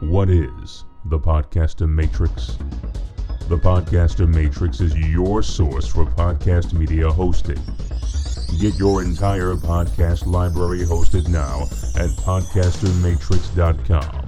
What is the Podcaster Matrix? The Podcaster Matrix is your source for podcast media hosting. Get your entire podcast library hosted now at podcastermatrix.com.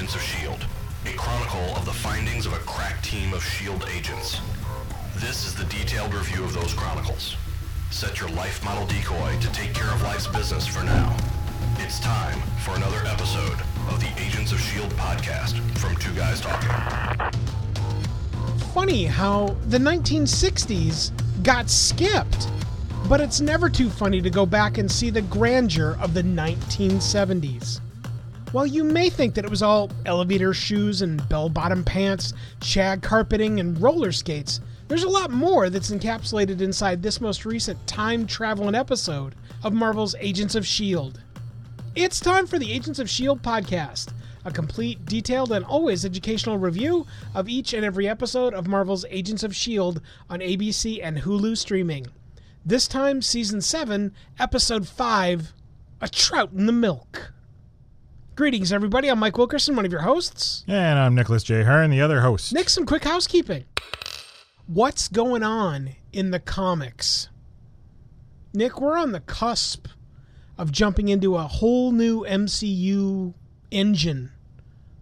Agents of S.H.I.E.L.D., a chronicle of the findings of a crack team of S.H.I.E.L.D. agents. This is the detailed review of those chronicles. Set your life model decoy to take care of life's business for now. It's time for another episode of the Agents of S.H.I.E.L.D. podcast from Two Guys Talking. Funny how the 1960s got skipped, but it's never too funny to go back and see the grandeur of the 1970s. While you may think that it was all elevator shoes and bell bottom pants, shag carpeting, and roller skates, there's a lot more that's encapsulated inside this most recent time traveling episode of Marvel's Agents of S.H.I.E.L.D. It's time for the Agents of S.H.I.E.L.D. podcast, a complete, detailed, and always educational review of each and every episode of Marvel's Agents of S.H.I.E.L.D. on ABC and Hulu streaming. This time, Season 7, Episode 5 A Trout in the Milk. Greetings, everybody. I'm Mike Wilkerson, one of your hosts. And I'm Nicholas J. Hearne, the other host. Nick, some quick housekeeping. What's going on in the comics? Nick, we're on the cusp of jumping into a whole new MCU engine,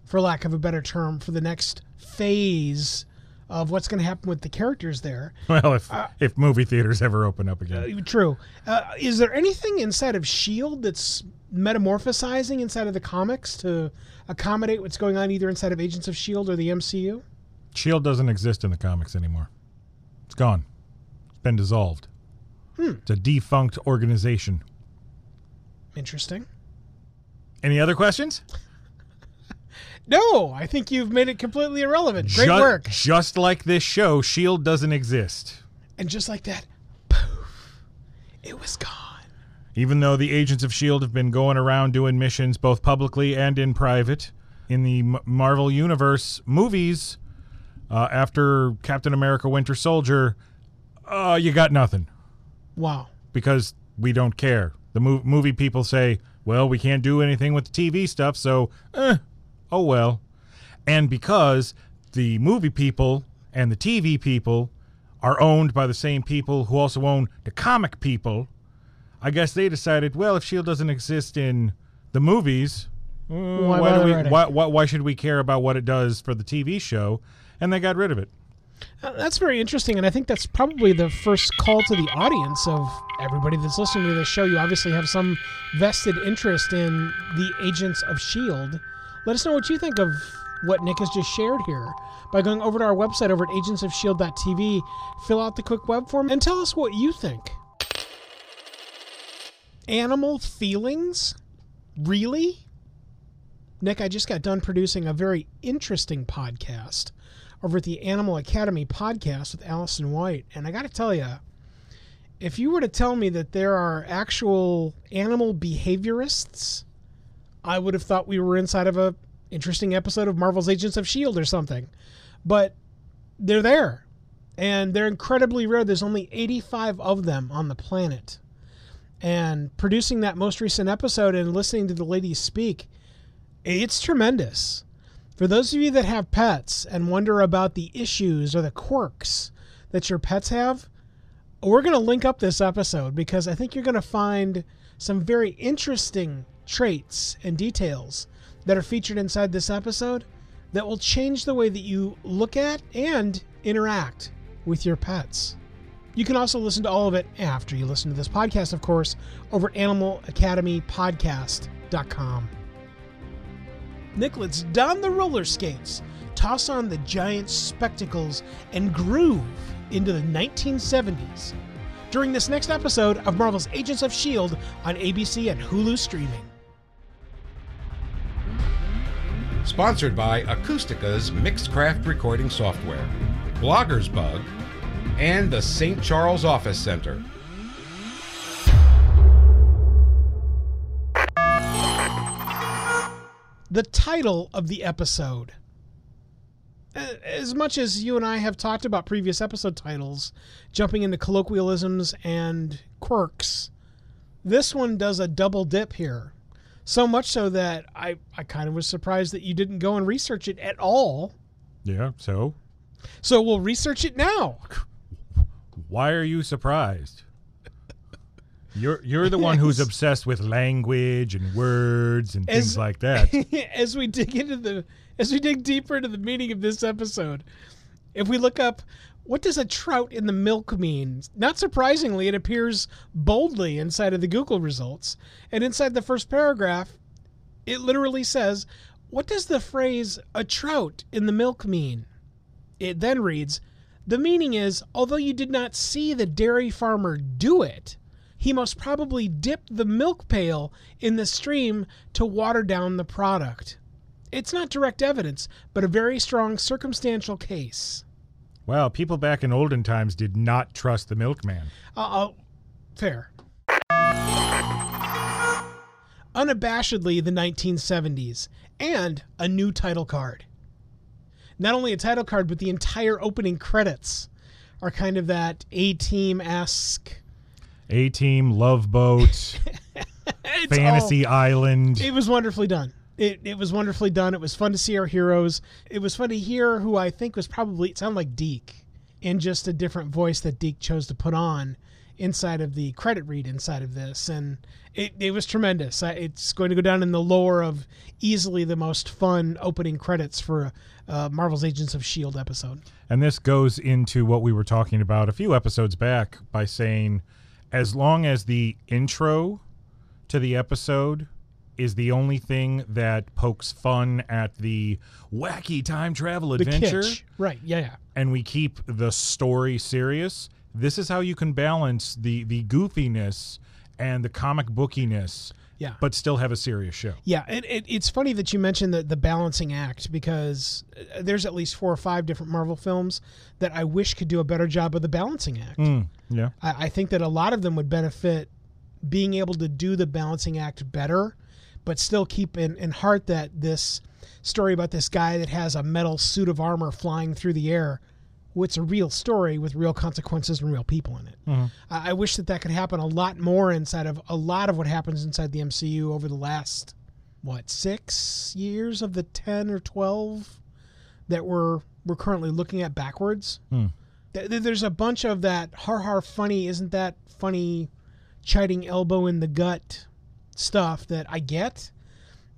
for lack of a better term, for the next phase of what's going to happen with the characters there. Well, if if movie theaters ever open up again, Uh, True. Uh, is there anything inside of S.H.I.E.L.D. that's metamorphosizing inside of the comics to accommodate what's going on either inside of Agents of S.H.I.E.L.D. or the MCU? Shield doesn't exist in the comics anymore. It's gone. It's been dissolved. It's a defunct organization. Interesting. Any other questions? No, I think you've made it completely irrelevant. Great Ju- work. Just like this show, Shield doesn't exist. And just like that, poof, it was gone. Even though the agents of S.H.I.E.L.D. have been going around doing missions both publicly and in private in the M- Marvel Universe movies, uh, after Captain America Winter Soldier, uh, you got nothing. Wow. because we don't care. The mov- movie people say, well, we can't do anything with the TV stuff, so, eh, oh well. And because the movie people and the TV people are owned by the same people who also own the comic people, I guess they decided, well, if S.H.I.E.L.D. doesn't exist in the movies, mm, Why why, do we, why, why, why should we care about what it does for the TV show? And they got rid of it. Uh, That's very interesting, and I think that's probably the first call to the audience of everybody that's listening to this show. You obviously have some vested interest in the Agents of S.H.I.E.L.D. Let us know what you think of what Nick has just shared here by going over to our website over at agentsofshield.tv, fill out the quick web form, and tell us what you think. Animal feelings? Really? Nick, I just got done producing a very interesting podcast over at the Animal Academy podcast with Allison White. And I got to tell you, if you were to tell me that there are actual animal behaviorists, I would have thought we were inside of a interesting episode of Marvel's Agents of Shield or something. But they're there. And they're incredibly rare. There's only 85 of them on the planet. And producing that most recent episode and listening to the ladies speak, it's tremendous. For those of you that have pets and wonder about the issues or the quirks that your pets have, we're going to link up this episode because I think you're going to find some very interesting traits and details that are featured inside this episode that will change the way that you look at and interact with your pets. You can also listen to all of it after you listen to this podcast, of course, over at animalacademypodcast.com. Nick, don the roller skates, toss on the giant spectacles, and groove into the 1970s during this next episode of Marvel's Agents of S.H.I.E.L.D. on ABC and Hulu streaming. Sponsored by Acoustica's Mixcraft recording software, Blogger's Bug, and the St. Charles Office Center. The title of the episode. As much as you and I have talked about previous episode titles, jumping into colloquialisms and quirks, this one does a double dip here. So much so that I, I kind of was surprised that you didn't go and research it at all. Yeah, so? So we'll research it now. Why are you surprised? You're you're the one who's obsessed with language and words and things like that. as we dig into the as we dig deeper into the meaning of this episode, if we look up what does a trout in the milk mean? Not surprisingly, it appears boldly inside of the Google results. And inside the first paragraph, it literally says, What does the phrase a trout in the milk mean? It then reads, The meaning is, although you did not see the dairy farmer do it, he most probably dipped the milk pail in the stream to water down the product. It's not direct evidence, but a very strong circumstantial case. Well, people back in olden times did not trust the milkman. Uh, oh, fair. Unabashedly, the 1970s, and a new title card. Not only a title card, but the entire opening credits are kind of that A Team esque. A Team, Love Boat, Fantasy Island. It was wonderfully done. It, it was wonderfully done. It was fun to see our heroes. It was fun to hear who I think was probably it sounded like Deke, in just a different voice that Deke chose to put on inside of the credit read inside of this, and it, it was tremendous. It's going to go down in the lore of easily the most fun opening credits for uh, Marvel's Agents of Shield episode. And this goes into what we were talking about a few episodes back by saying as long as the intro to the episode is the only thing that pokes fun at the wacky time travel The adventure kitsch, right? Yeah, yeah. and we keep the story serious, this is how you can balance the the goofiness and the comic bookiness Yeah. but still have a serious show. Yeah, and it, it's funny that you mentioned the, the balancing act because uh, there's at least four or five different Marvel films that I wish could do a better job of the balancing act. Mm, yeah. I, I think that a lot of them would benefit being able to do the balancing act better, but still keep in, in heart that this story about this guy that has a metal suit of armor flying through the air it's a real story with real consequences and real people in it. Mm-hmm. I, I wish that that could happen a lot more inside of a lot of what happens inside the MCU over the last what six years of the ten or twelve that we're we're currently looking at backwards. Hmm. Th- th- There's a bunch of that har har funny, isn't that funny, chiding elbow in the gut stuff that I get,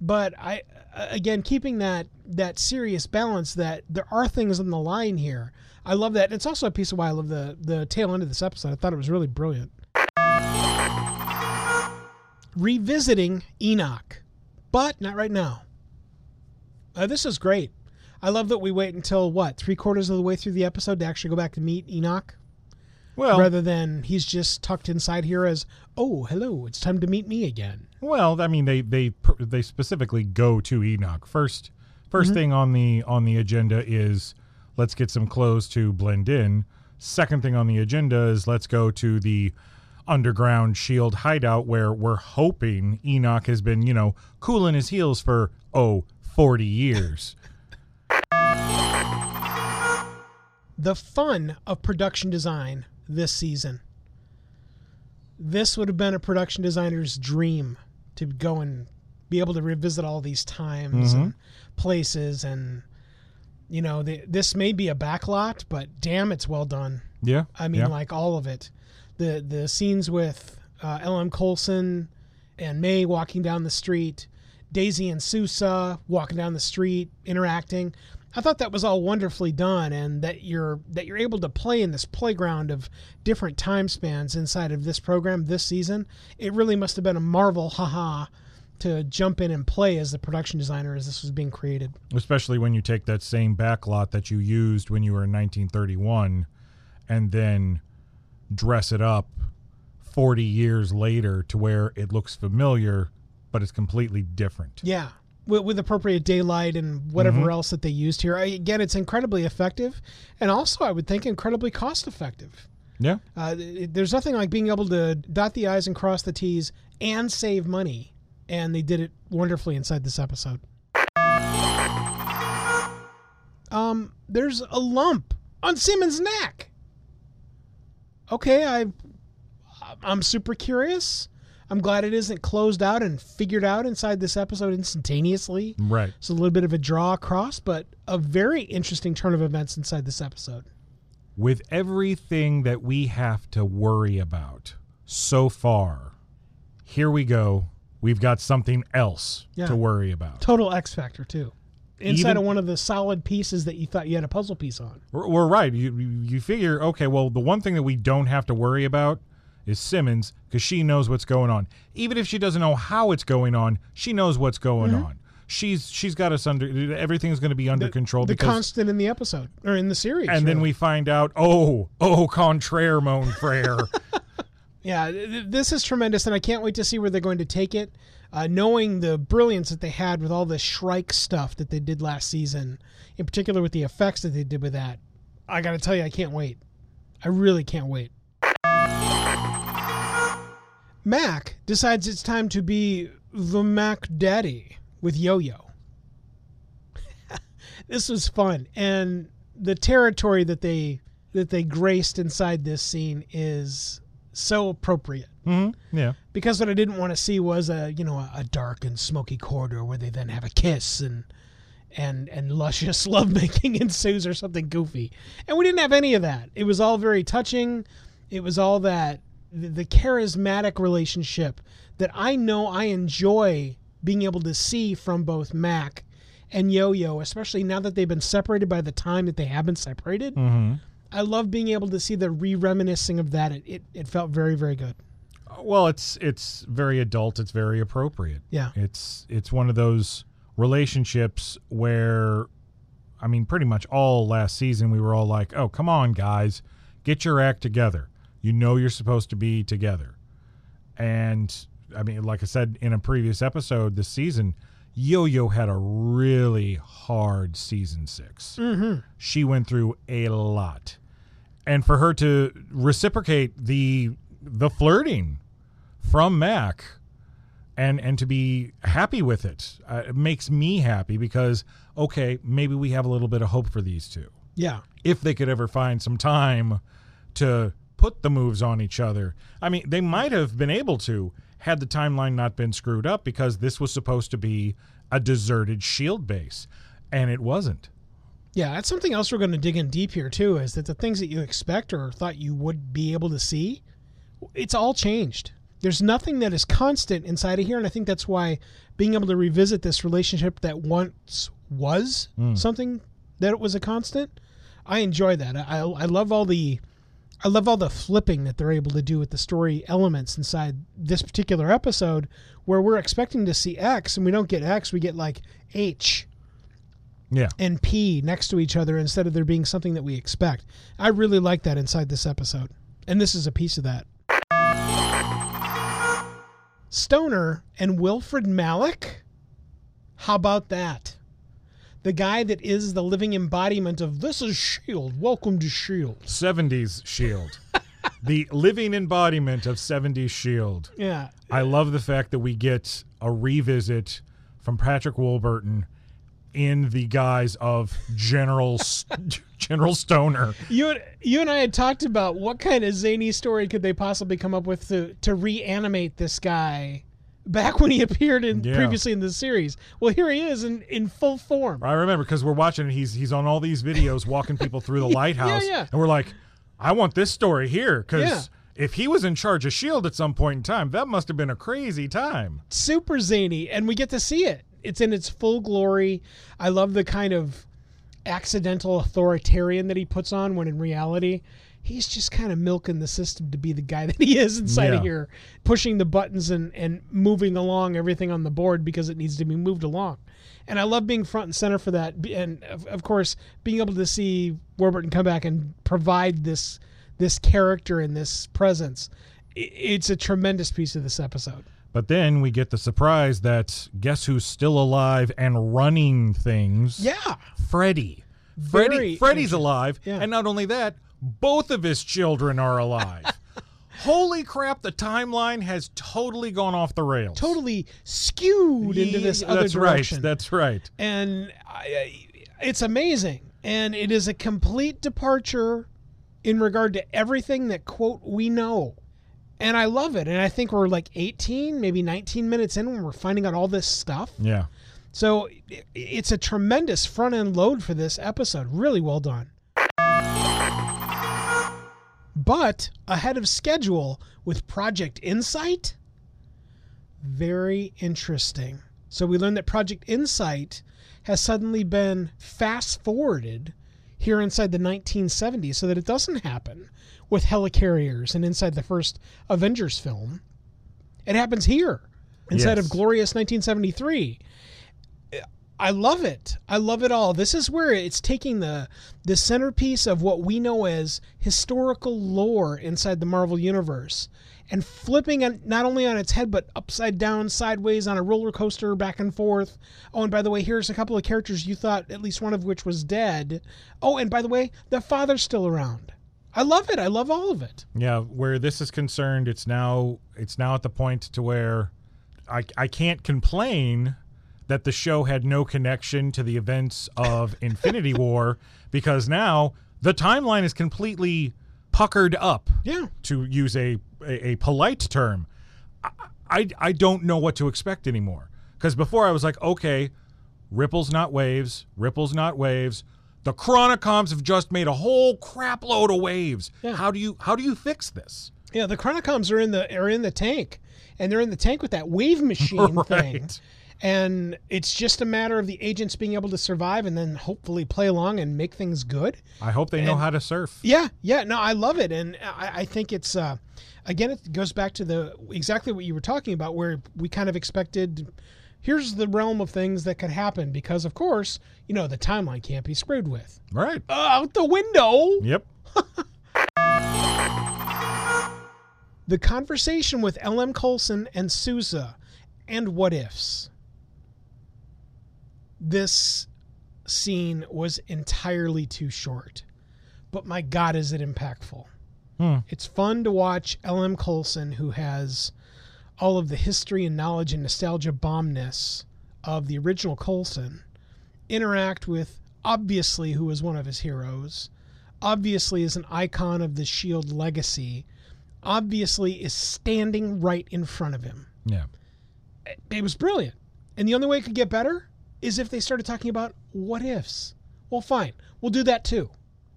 but I again keeping that that serious balance that there are things on the line here. I love that. It's also a piece of why I love the the tail end of this episode. I thought it was really brilliant. Revisiting Enoch, but not right now. Uh, this is great. I love that we wait until what three quarters of the way through the episode to actually go back to meet Enoch, Well, rather than he's just tucked inside here as, "Oh, hello, it's time to meet me again." Well, I mean, they they they specifically go to Enoch first. 1st mm-hmm. thing on the on the agenda is let's get some clothes to blend in. Second thing on the agenda is let's go to the underground shield hideout where we're hoping Enoch has been, you know, cooling his heels for oh 40 years. the fun of production design this season. This would have been a production designer's dream to go and be able to revisit all these times and places and you know the, this may be a backlot but damn it's well done yeah. I mean, yeah. like all of it. The the scenes with uh, Ellen Coulson and May walking down the street, Daisy and Sousa walking down the street, interacting. I thought that was all wonderfully done, and that you're that you're able to play in this playground of different time spans inside of this program this season. It really must have been a marvel, haha, to jump in and play as the production designer as this was being created. especially when you take that same backlot that you used when you were in 1931 and then dress it up 40 years later to where it looks familiar but it's completely different Yeah, with, with appropriate daylight and whatever else that they used here. I, again, it's incredibly effective, and also I would think incredibly cost effective. yeah Uh, there's nothing like being able to dot the i's and cross the t's and save money, and they did it wonderfully inside this episode. Um, there's a lump on Simmons' neck. Okay, I, I'm super curious. I'm glad it isn't closed out and figured out inside this episode instantaneously. right It's a little bit of a draw across, but a very interesting turn of events inside this episode. with everything that we have to worry about so far here we go we've got something else Yeah. to worry about Total X Factor too. Inside Even- of one of the solid pieces that you thought you had a puzzle piece on. We're, we're right. You you you figure okay. Well, the one thing that we don't have to worry about is Simmons because she knows what's going on. Even if she doesn't know how it's going on, she knows what's going Mm-hmm. on. She's she's got us under. Everything's going to be under control The because. constant in the episode or in the series. and then we find out, oh, oh, contraire, mon frere. yeah, th- th- this is tremendous, and I can't wait to see where they're going to take it. Uh, knowing the brilliance that they had with all the Shrike stuff that they did last season, in particular with the effects that they did with that, I got to tell you, I can't wait. I really can't wait. Mac decides it's time to be the Mac Daddy with Yo Yo. this was fun, and the territory that they that they graced inside this scene is so appropriate hmm Yeah. because what I didn't want to see was a you know a, a dark and smoky corridor where they then have a kiss and and and luscious lovemaking ensues or something goofy. And we didn't have any of that. It was all very touching. It was all that the, the charismatic relationship that I know I enjoy being able to see from both Mac and Yo-Yo, especially now that they've been separated by the time that they have been separated. hmm I love being able to see the re-reminiscing of that. It, it, it felt very, very good. Well, it's it's very adult. It's very appropriate. Yeah. It's it's one of those relationships where, I mean, pretty much all last season we were all like, "Oh, come on, guys, get your act together. You know you're supposed to be together." And I mean, like I said in a previous episode this season, Yo-Yo had a really hard season 6 Mm-hmm. She went through a lot, and for her to reciprocate the the flirting from Mac and and to be happy with it, uh, it makes me happy because okay, maybe we have a little bit of hope for these two Yeah. if they could ever find some time to put the moves on each other. I mean, they might have been able to had the timeline not been screwed up because this was supposed to be a deserted shield base and it wasn't. Yeah, that's something else we're going to dig in deep here too. Is that the things that you expect or thought you would be able to see, it's all changed. There's nothing that is constant inside of here, and I think that's why being able to revisit this relationship that once was hmm. something that it was a constant, I enjoy that. I I love all the I love all the flipping that they're able to do with the story elements inside this particular episode, where we're expecting to see X and we don't get X, we get like H Yeah. and P next to each other instead of there being something that we expect. I really like that inside this episode. And this is a piece of that. Stoner and Wilfred Malick? How about that? The guy that is the living embodiment of this is S.H.I.E.L.D. Welcome to S.H.I.E.L.D. 70s shield. the living embodiment of 70s shield. Yeah. I love the fact that we get a revisit from Patrick Warburton in the guise of General General Stoner. You and, you and I had talked about what kind of zany story could they possibly come up with to, to reanimate this guy back when he appeared in Yeah. previously in the series. Well, here he is in, in full form. I remember because we're watching it. He's he's on all these videos walking people through the lighthouse, yeah. and we're like, I want this story here because Yeah. if he was in charge of Shield at some point in time, that must have been a crazy time. super zany and we get to see it it's in its full glory i love the kind of accidental authoritarian that he puts on when in reality he's just kind of milking the system to be the guy that he is inside Yeah. of here, pushing the buttons and, and moving along everything on the board because it needs to be moved along. And I love being front and center for that. And of, of course, being able to see Warburton come back and provide this this character and this presence. It's a tremendous piece of this episode. But then we get the surprise that guess who's still alive and running things? Yeah. Freddy. Freddy Freddy's alive, Yeah. and not only that, both of his children are alive. Holy crap, the timeline has totally gone off the rails. Totally skewed into this other That's direction. right. That's right. and I, I- it's amazing and it is a complete departure in regard to everything that quote we know and i love it and i think we're like 18 maybe 19 minutes in when we're finding out all this stuff Yeah. so it's a tremendous front end load for this episode really well done but ahead of schedule with project insight very interesting. So we learned that Project Insight has suddenly been fast forwarded here inside the 1970s so that it doesn't happen with helicarriers and inside the first Avengers film. It happens here inside Yes. of glorious 1973. I love it. I love it all. This is where it's taking the the centerpiece of what we know as historical lore inside the Marvel universe and flipping it not only on its head but upside down, sideways on a roller coaster, back and forth. Oh, and by the way, here's a couple of characters you thought at least one of which was dead. Oh, and by the way, the father's still around. I love it. I love all of it. Yeah, where this is concerned, it's now it's now at the point to where I I can't complain that the show had no connection to the events of Infinity War because now the timeline is completely puckered up. Yeah. To use a a, a polite term, I, I I don't know what to expect anymore. Because before I was like, okay, ripples not waves, ripples not waves. The Chronicoms have just made a whole crap load of waves. Yeah. How do you how do you fix this? Yeah, the Chronicoms are in the are in the tank, and they're in the tank with that wave machine thing. And it's just a matter of the agents being able to survive and then hopefully play along and make things good. I hope they know how to surf. Yeah, yeah, no, I love it, and I, I think it's uh, again, it goes back to the exactly what you were talking about, where we kind of expected. Here's the realm of things that could happen because, of course, you know the timeline can't be screwed with. Right. Uh, out the window. Yep. The conversation with L.M. Coulson and Sousa and what ifs. This scene was entirely too short, but my God, is it impactful! Hmm. It's fun to watch L.M. Coulson, who has all of the history and knowledge and nostalgia bombness of the original Coulson, interact with obviously who was one of his heroes, obviously is an icon of the Shield legacy, obviously is standing right in front of him. Yeah. It was brilliant. And the only way it could get better is if they started talking about what ifs. Well, fine. We'll do that too.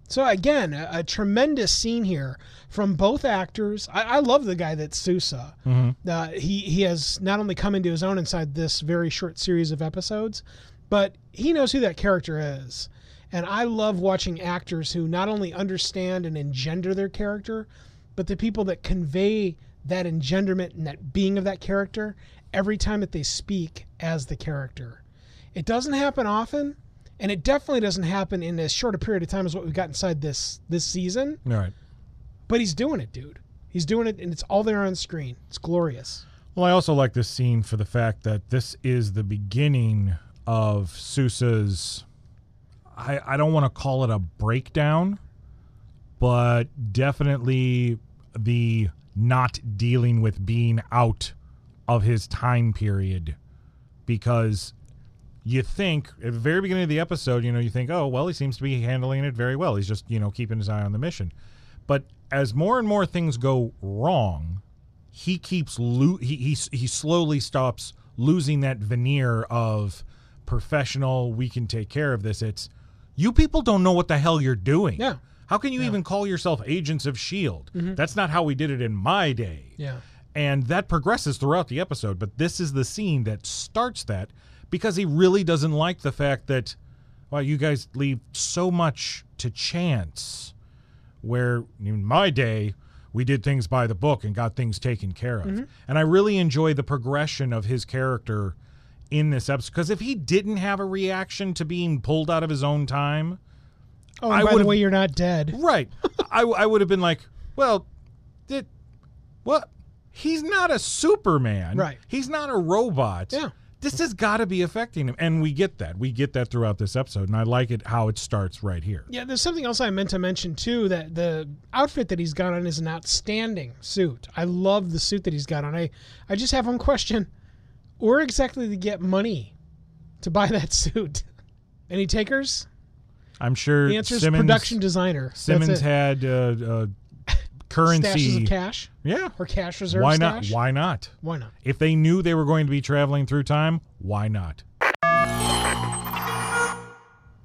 So, again, a, a tremendous scene here from both actors. I, I love the guy that's Sousa. Uh, he, he has not only come into his own inside this very short series of episodes, but he knows who that character is. And I love watching actors who not only understand and engender their character, but the people that convey that engenderment and that being of that character every time that they speak as the character. It doesn't happen often, and it definitely doesn't happen in as short a period of time as what we've got inside this this season. All right. But he's doing it, dude. He's doing it, and it's all there on screen. It's glorious. Well, I also like this scene for the fact that this is the beginning of Sousa's. I, I don't want to call it a breakdown, but definitely the not dealing with being out of his time period. Because you think at the very beginning of the episode, you know, you think, oh, well, he seems to be handling it very well. He's just, you know, keeping his eye on the mission. But as more and more things go wrong, he keeps lo- he, he he slowly stops losing that veneer of professional we can take care of this it's you people don't know what the hell you're doing Yeah. how can you even call yourself agents of shield mm-hmm. that's not how we did it in my day Yeah. and that progresses throughout the episode but this is the scene that starts that because he really doesn't like the fact that well you guys leave so much to chance where in my day we did things by the book and got things taken care of. Mm-hmm. And I really enjoy the progression of his character in this episode because if he didn't have a reaction to being pulled out of his own time, Oh, I and by the would've- way, you're not dead. right, I, I would have been like, well, did what? He's not a Superman. Right. He's not a robot. Yeah. This has got to be affecting him. And we get that. We get that throughout this episode. And I like it how it starts right here. Yeah, there's something else I meant to mention too. That the outfit that he's got on is an outstanding suit. I love the suit that he's got on. I, I just have one question: Where exactly to get money to buy that suit? Any takers? I'm sure The answer is Simmons, production designer. Simmons had uh, uh, currency. of cash Yeah. or cash reserve. Why not? stash? Why not? Why not? If they knew they were going to be traveling through time, why not?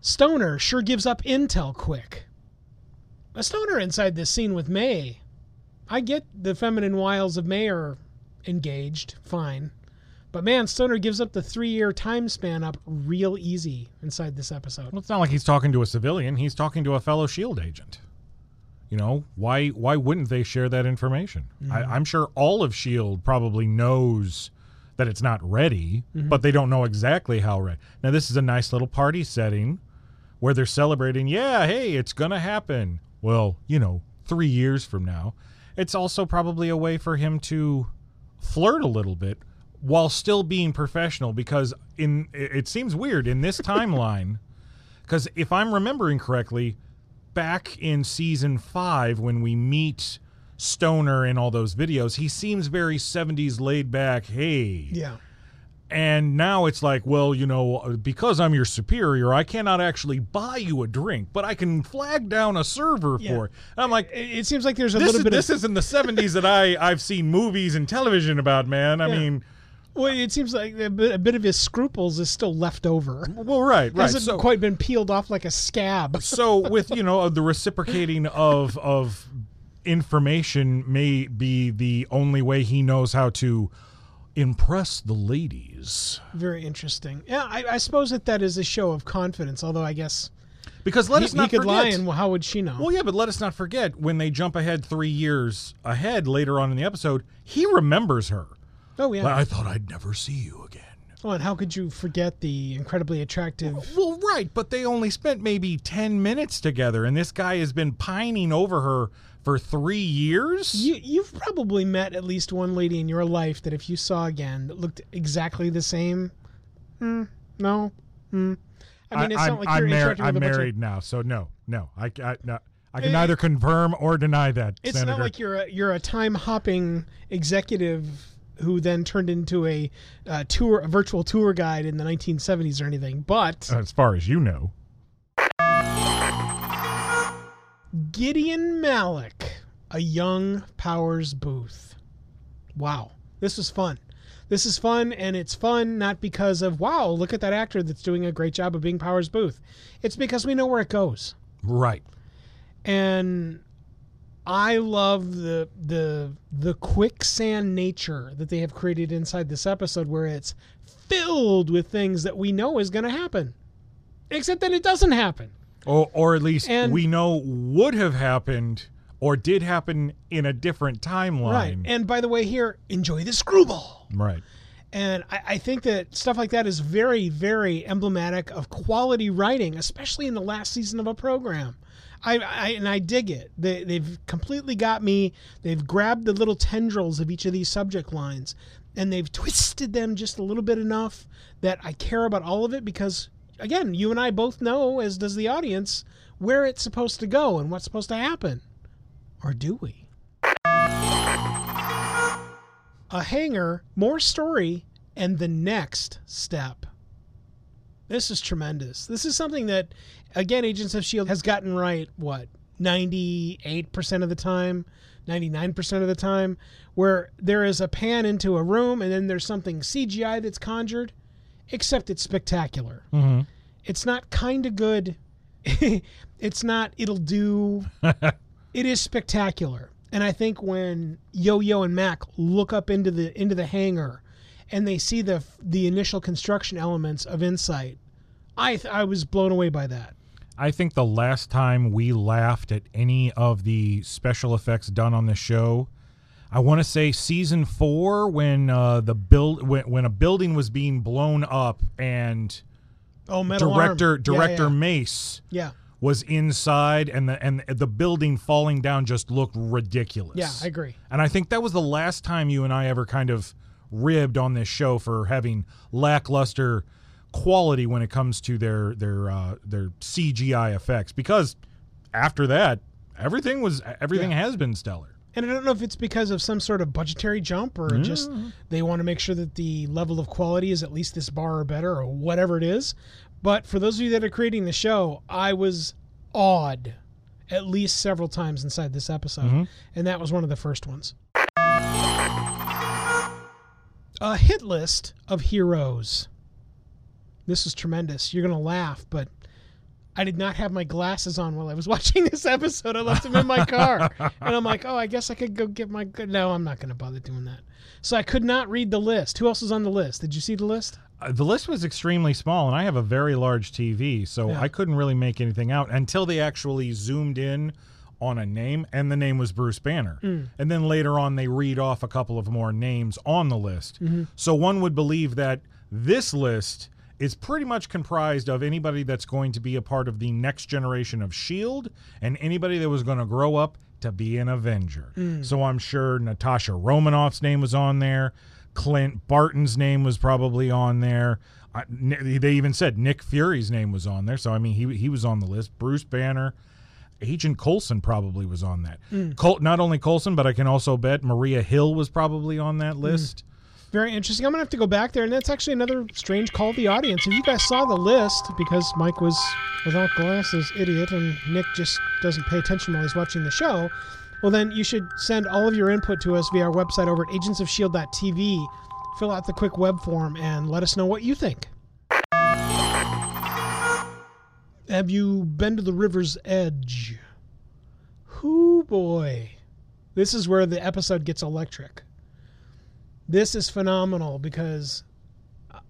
Stoner sure gives up intel quick. A stoner inside this scene with May. I get the feminine wiles of May are engaged, fine. But man, Stoner gives up the three year time span up real easy inside this episode. Well, it's not like he's talking to a civilian. He's talking to a fellow Shield agent. You know why? Why wouldn't they share that information? I, mm-hmm. I'm sure all of Shield probably knows that it's not ready, mm-hmm. but they don't know exactly how ready. Now, this is a nice little party setting where they're celebrating. Yeah, hey, it's gonna happen. Well, you know, three years from now. It's also probably a way for him to flirt a little bit while still being professional because in it seems weird in this timeline because if i'm remembering correctly back in season five when we meet stoner in all those videos he seems very 70s laid back hey Yeah. and now it's like well you know because i'm your superior i cannot actually buy you a drink but i can flag down a server Yeah. for it and i'm like It, it seems like there's a little is, bit this of. isn't the 70s that I, I've seen movies and television about, man. I Yeah. mean, well, it seems like a bit, a bit of his scruples is still left over. well, right, right. Hasn't So, quite been peeled off like a scab. so with you know the reciprocating of of information may be the only way he knows how to impress the ladies. Very interesting. Yeah, I, I suppose that that is a show of confidence. Although I guess Because let he, us not he could forget. lie, and how would she know? well, yeah, but let us not forget when they jump ahead three years ahead later on in the episode, he remembers her. Oh yeah. I thought I'd never see you again. Well, and how could you forget the incredibly attractive? Well, right, but they only spent maybe 10 minutes together, and this guy has been pining over her for three years? You you've probably met at least one lady in your life that if you saw again that looked exactly the same. Hmm. No. Hmm. I mean, it's I'm, not like I'm you're mar- I'm with a bunch married of. now, so no, no. I, I, no, I can Eh, neither confirm or deny that, It's Senator. not like you're a, you're a time hopping executive who then turned into a uh, tour a virtual tour guide in the 1970s or anything. But as far as you know. Gideon Malick, a young Powers Boothe. Wow, this was fun. This is fun, and it's fun not because of wow, look at that actor that's doing a great job of being Powers Boothe. It's because we know where it goes, Right. and I love the the the quicksand nature that they have created inside this episode, where it's filled with things that we know is going to happen, except that it doesn't happen. Or, or at least And- we know would have happened or did happen in a different timeline. Right. And by the way, here, enjoy the screwball. right. And I, I think that stuff like that is very, very emblematic of quality writing, especially in the last season of a program. I, I and I dig it. They, they've completely got me. They've grabbed the little tendrils of each of these subject lines, and they've twisted them just a little bit enough that I care about all of it because, again, you and I both know, as does the audience, where it's supposed to go and what's supposed to happen. Or do we? a hanger, more story, and the next step. This is tremendous. This is something that, again, Agents of S.H.I.E.L.D. has gotten right, what, 98% of the time, 99% of the time, where there is a pan into a room and then there's something CGI that's conjured, except it's spectacular. Mm-hmm. It's not kind of good. it's not, it'll do. it is spectacular. And I think when Yo Yo and Mac look up into the into the hangar, and they see the the initial construction elements of Insight, I th- I was blown away by that. I think the last time we laughed at any of the special effects done on the show, I want to say season four when uh, the build when, when a building was being blown up and Oh, metal director arm. Yeah, director yeah. Mace Yeah. was inside and the and the building falling down just looked ridiculous. Yeah, I agree. And I think that was the last time you and I ever kind of ribbed on this show for having lackluster quality when it comes to their their uh, their CGI effects because after that everything was everything Yeah. has been stellar. And I don't know if it's because of some sort of budgetary jump or just they want to make sure that the level of quality is at least this bar or better or whatever it is. But for those of you that are creating the show, I was awed at least several times inside this episode. And that was one of the first ones. A hit list of heroes. This is tremendous. You're going to laugh, but I did not have my glasses on while I was watching this episode. I left them in my car. and I'm like, oh, I guess I could go get my. No, I'm not going to bother doing that. So I could not read the list. Who else was on the list? Did you see the list? Uh, the list was extremely small and I have a very large TV, so Yeah. I couldn't really make anything out until they actually zoomed in on a name and the name was Bruce Banner. Mm. And then later on they read off a couple of more names on the list. Mm-hmm. So one would believe that this list is pretty much comprised of anybody that's going to be a part of the next generation of Shield and anybody that was going to grow up to be an Avenger. Mm. So I'm sure Natasha Romanoff's name was on there. Clint Barton's name was probably on there. Uh, Ni- they even said Nick Fury's name was on there. So I mean, he he was on the list. Bruce Banner, Agent Coulson probably was on that. Hmm. Col- not only Coulson, but I can also bet Maria Hill was probably on that hmm. list. Very interesting. I'm going to have to go back there. And that's actually another strange call of the audience. If you guys saw the list, because Mike was without glasses, idiot, and Nick just doesn't pay attention while he's watching the show, well, then you should send all of your input to us via our website over at agentsofshield.tv. Fill out the quick web form and let us know what you think. Have you been to the river's edge? Whoo boy. This is where the episode gets electric. This is phenomenal because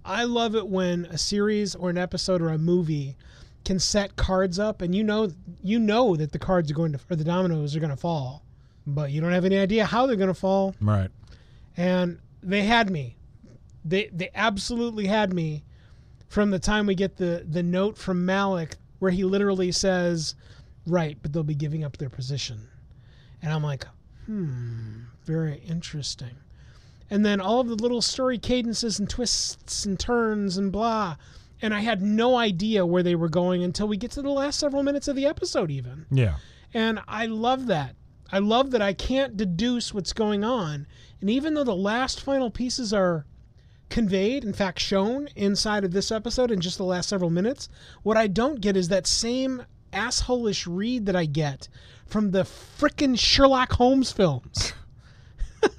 I love it when a series or an episode or a movie can set cards up and you know you know that the cards are going to or the dominoes are going to fall, but you don't have any idea how they're going to fall Right. and they had me. They they absolutely had me from the time we get the the note from Malick where he literally says, "Right, but they'll be giving up their position," and I'm like, "Hmm, very interesting." And then all of the little story cadences and twists and turns and blah, and I had no idea where they were going until we get to the last several minutes of the episode, even. Yeah. And I love that. I love that I can't deduce what's going on. And even though the last final pieces are conveyed, in fact, shown inside of this episode in just the last several minutes, what I don't get is that same assholish read that I get from the frickin' Sherlock Holmes films.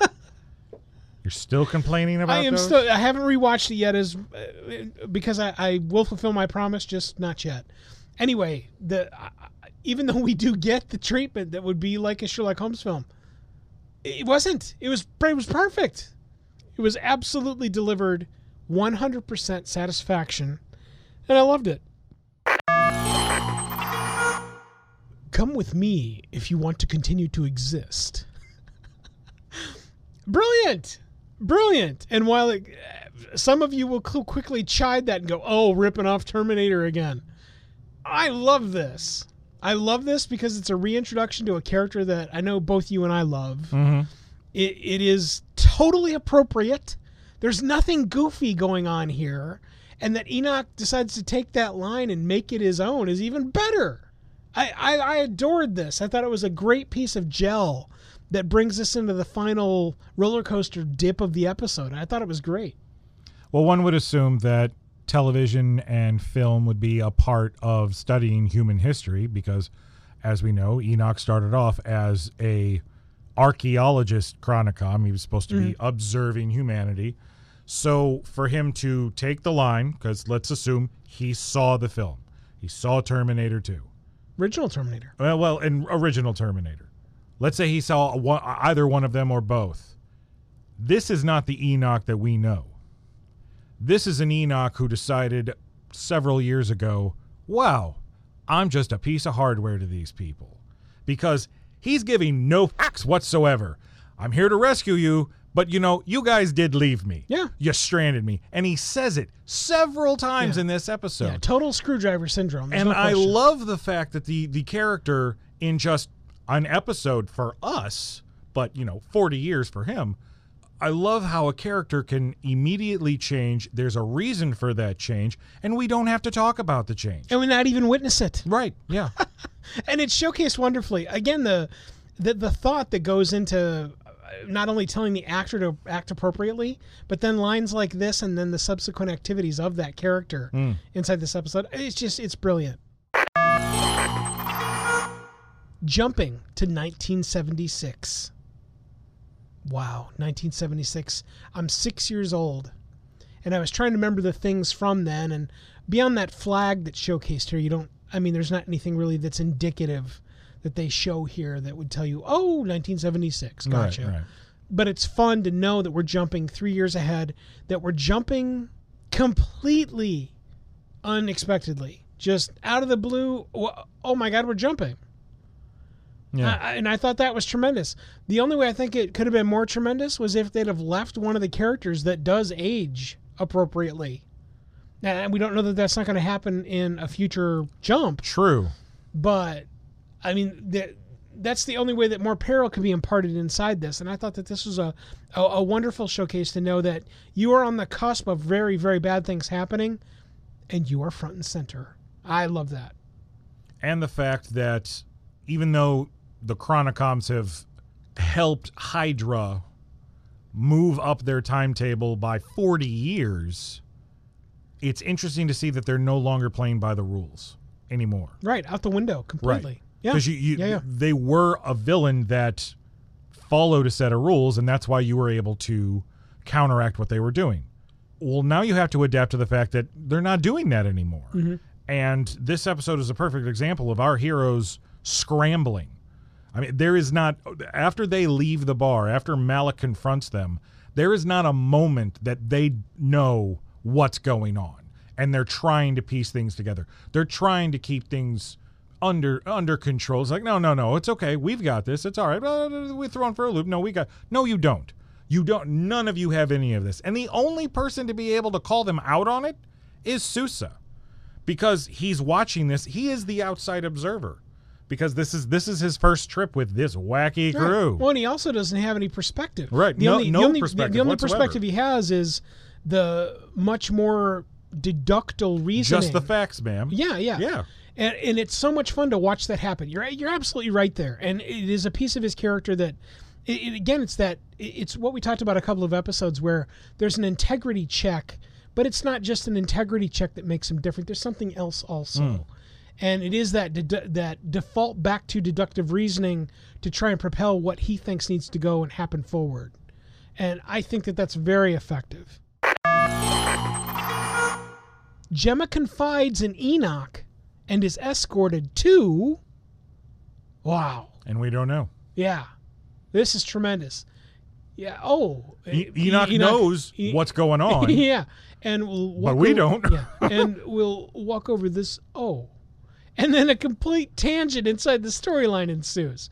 You're still complaining about I am those? still. I haven't rewatched it yet, as uh, because I, I will fulfill my promise, just not yet. Anyway, the I- even though we do get the treatment that would be like a Sherlock Holmes film, it wasn't. It was it was perfect. It was absolutely delivered, 100% satisfaction, and I loved it. Come with me if you want to continue to exist. Brilliant, brilliant. And while it, some of you will quickly chide that and go, "Oh, ripping off Terminator again," I love this. I love this because it's a reintroduction to a character that I know both you and I love. Mm-hmm. It, it is totally appropriate. There's nothing goofy going on here, and that Enoch decides to take that line and make it his own is even better. I, I, I adored this. I thought it was a great piece of gel that brings us into the final roller coaster dip of the episode. I thought it was great. Well, one would assume that television and film would be a part of studying human history because, as we know, Enoch started off as a archaeologist chronicom. He was supposed to be mm. observing humanity. So for him to take the line, because let's assume he saw the film, he saw Terminator 2. Original Terminator. Uh, well, well, an original Terminator. Let's say he saw one, either one of them or both. This is not the Enoch that we know. This is an Enoch who decided several years ago, wow, I'm just a piece of hardware to these people because he's giving no fucks whatsoever. I'm here to rescue you, but you know, you guys did leave me. Yeah. You stranded me. And he says it several times Yeah. in this episode. yeah, total screwdriver syndrome. There's and no I question. love the fact that the the character in just an episode for us, but you know, 40 years for him. I love how a character can immediately change. There's a reason for that change, and we don't have to talk about the change. and we not even witness it. Right. Yeah. and it's showcased wonderfully. Again, the the the thought that goes into uh, not only telling the actor to act appropriately, but then lines like this and then the subsequent activities of that character inside this episode. It's just it's brilliant. Jumping to 1976. Wow, 1976. I'm six years old, and I was trying to remember the things from then. And beyond that flag that's showcased here, you don't. I mean, there's not anything really that's indicative that they show here that would tell you, oh, 1976. Gotcha. Right, right. But it's fun to know that we're jumping three years ahead. That we're jumping completely unexpectedly, just out of the blue. Oh my God, we're jumping. Yeah. I, and I thought that was tremendous. The only way I think it could have been more tremendous was if they'd have left one of the characters that does age appropriately. And we don't know that that's not going to happen in a future jump, True. but I mean, that that's the only way that more peril can be imparted inside this. And I thought that this was a, a, a wonderful showcase to know that you are on the cusp of very, very bad things happening, and you are front and center. I love that. and the fact that even though the Chronicoms have helped Hydra move up their timetable by 40 years, it's interesting to see that they're no longer playing by the rules anymore. Right out the window completely. Yeah. Because you, you, yeah, yeah. they were a villain that followed a set of rules, and that's why you were able to counteract what they were doing. Well, now you have to adapt to the fact that they're not doing that anymore. Mm-hmm. And this episode is a perfect example of our heroes scrambling. I mean, there is not, after they leave the bar, after Malick confronts them, there is not a moment that they know what's going on. And they're trying to piece things together. They're trying to keep things under under control. It's like, no, no, no, it's okay. We've got this. It's all right. We're thrown for a loop. No, we got. No, you don't. You don't. None of you have any of this. And the only person to be able to call them out on it is Sousa, because he's watching this. He is the outside observer, because this is this is his first trip with this wacky Right. crew. Well, and he also doesn't have any perspective. Right. The No- only, no the only, perspective The only whatsoever. perspective he has is the much more deductible reasoning. Just the facts, ma'am. Yeah, yeah, Yeah. And, and it's so much fun to watch that happen. You're you're absolutely right there, and it is a piece of his character that, it, it- again, it's that it's what we talked about a couple of episodes where there's an integrity check, but it's not just an integrity check that makes him different. There's something else also. Hmm. And it is that dedu- that default back to deductive reasoning to try and propel what he thinks needs to go and happen forward. And I think that that's very effective. Gemma confides in Enoch and is escorted to. Wow. And we don't know. Yeah. This is tremendous. Yeah. Oh. E- E- Enoch, knows E- what's going on. yeah. And we'll walk we over- don't. yeah. And we'll walk over this. Oh. And then a complete tangent inside the storyline ensues.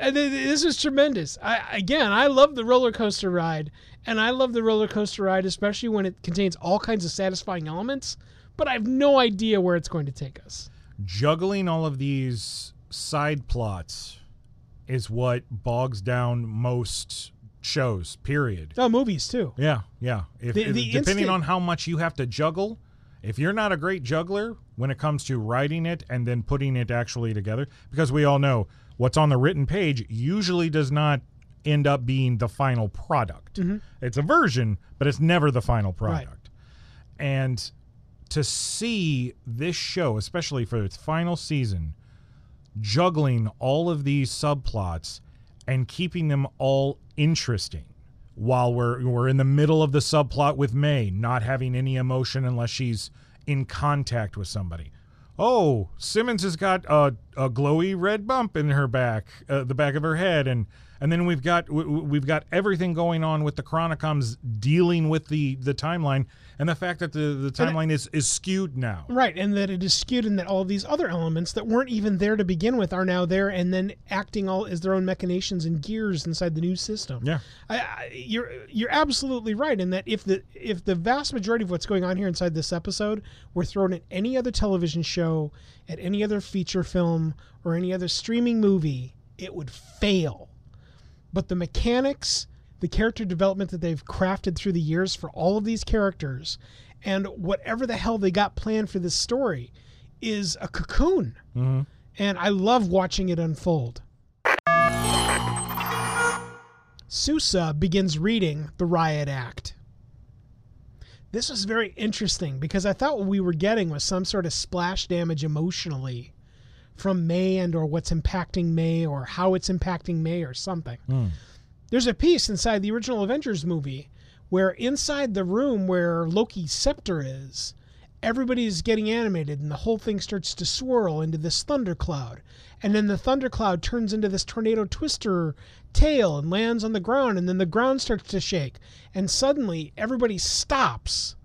Uh, th- this was tremendous. I again, I love the roller coaster ride, and I love the roller coaster ride, especially when it contains all kinds of satisfying elements. But I have no idea where it's going to take us. juggling all of these side plots is what bogs down most shows period Oh, movies too. yeah yeah if, The- if- the depending instant- on how much you have to juggle if you're not a great juggler when it comes to writing it and then putting it actually together because we all know what's on the written page usually does not end up being the final product. Mm-hmm. It's a version but it's never the final product. And to see this show, especially for its final season, juggling all of these subplots and keeping them all interesting while we're we're in the middle of the subplot with May not having any emotion unless she's in contact with somebody. Oh, Simmons has got a, a glowy red bump in her back, uh, the back of her head, and and then we've got we've got everything going on with the Chronicoms dealing with the the timeline and the fact that the the timeline is is skewed now. Right, and that it is skewed, and that all of these other elements that weren't even there to begin with are now there, and then acting all as their own machinations and gears inside the new system. Yeah. I, I, you're you're absolutely right in that if the if the vast majority of what's going on here inside this episode were thrown at any other television show, at any other feature film, or any other streaming movie, it would fail. But the mechanics, the character development that they've crafted through the years for all of these characters, and whatever the hell they got planned for this story, is a cocoon. Mm-hmm. And I love watching it unfold. Sousa begins reading the Riot Act. This was very interesting because I thought what we were getting was some sort of splash damage emotionally from May and or what's impacting May or how it's impacting May or something. Hmm. There's a piece inside the original Avengers movie where inside the room where Loki's scepter is, everybody's getting animated and the whole thing starts to swirl into this thundercloud. And then the thundercloud turns into this tornado twister tail and lands on the ground and then the ground starts to shake. And suddenly everybody stops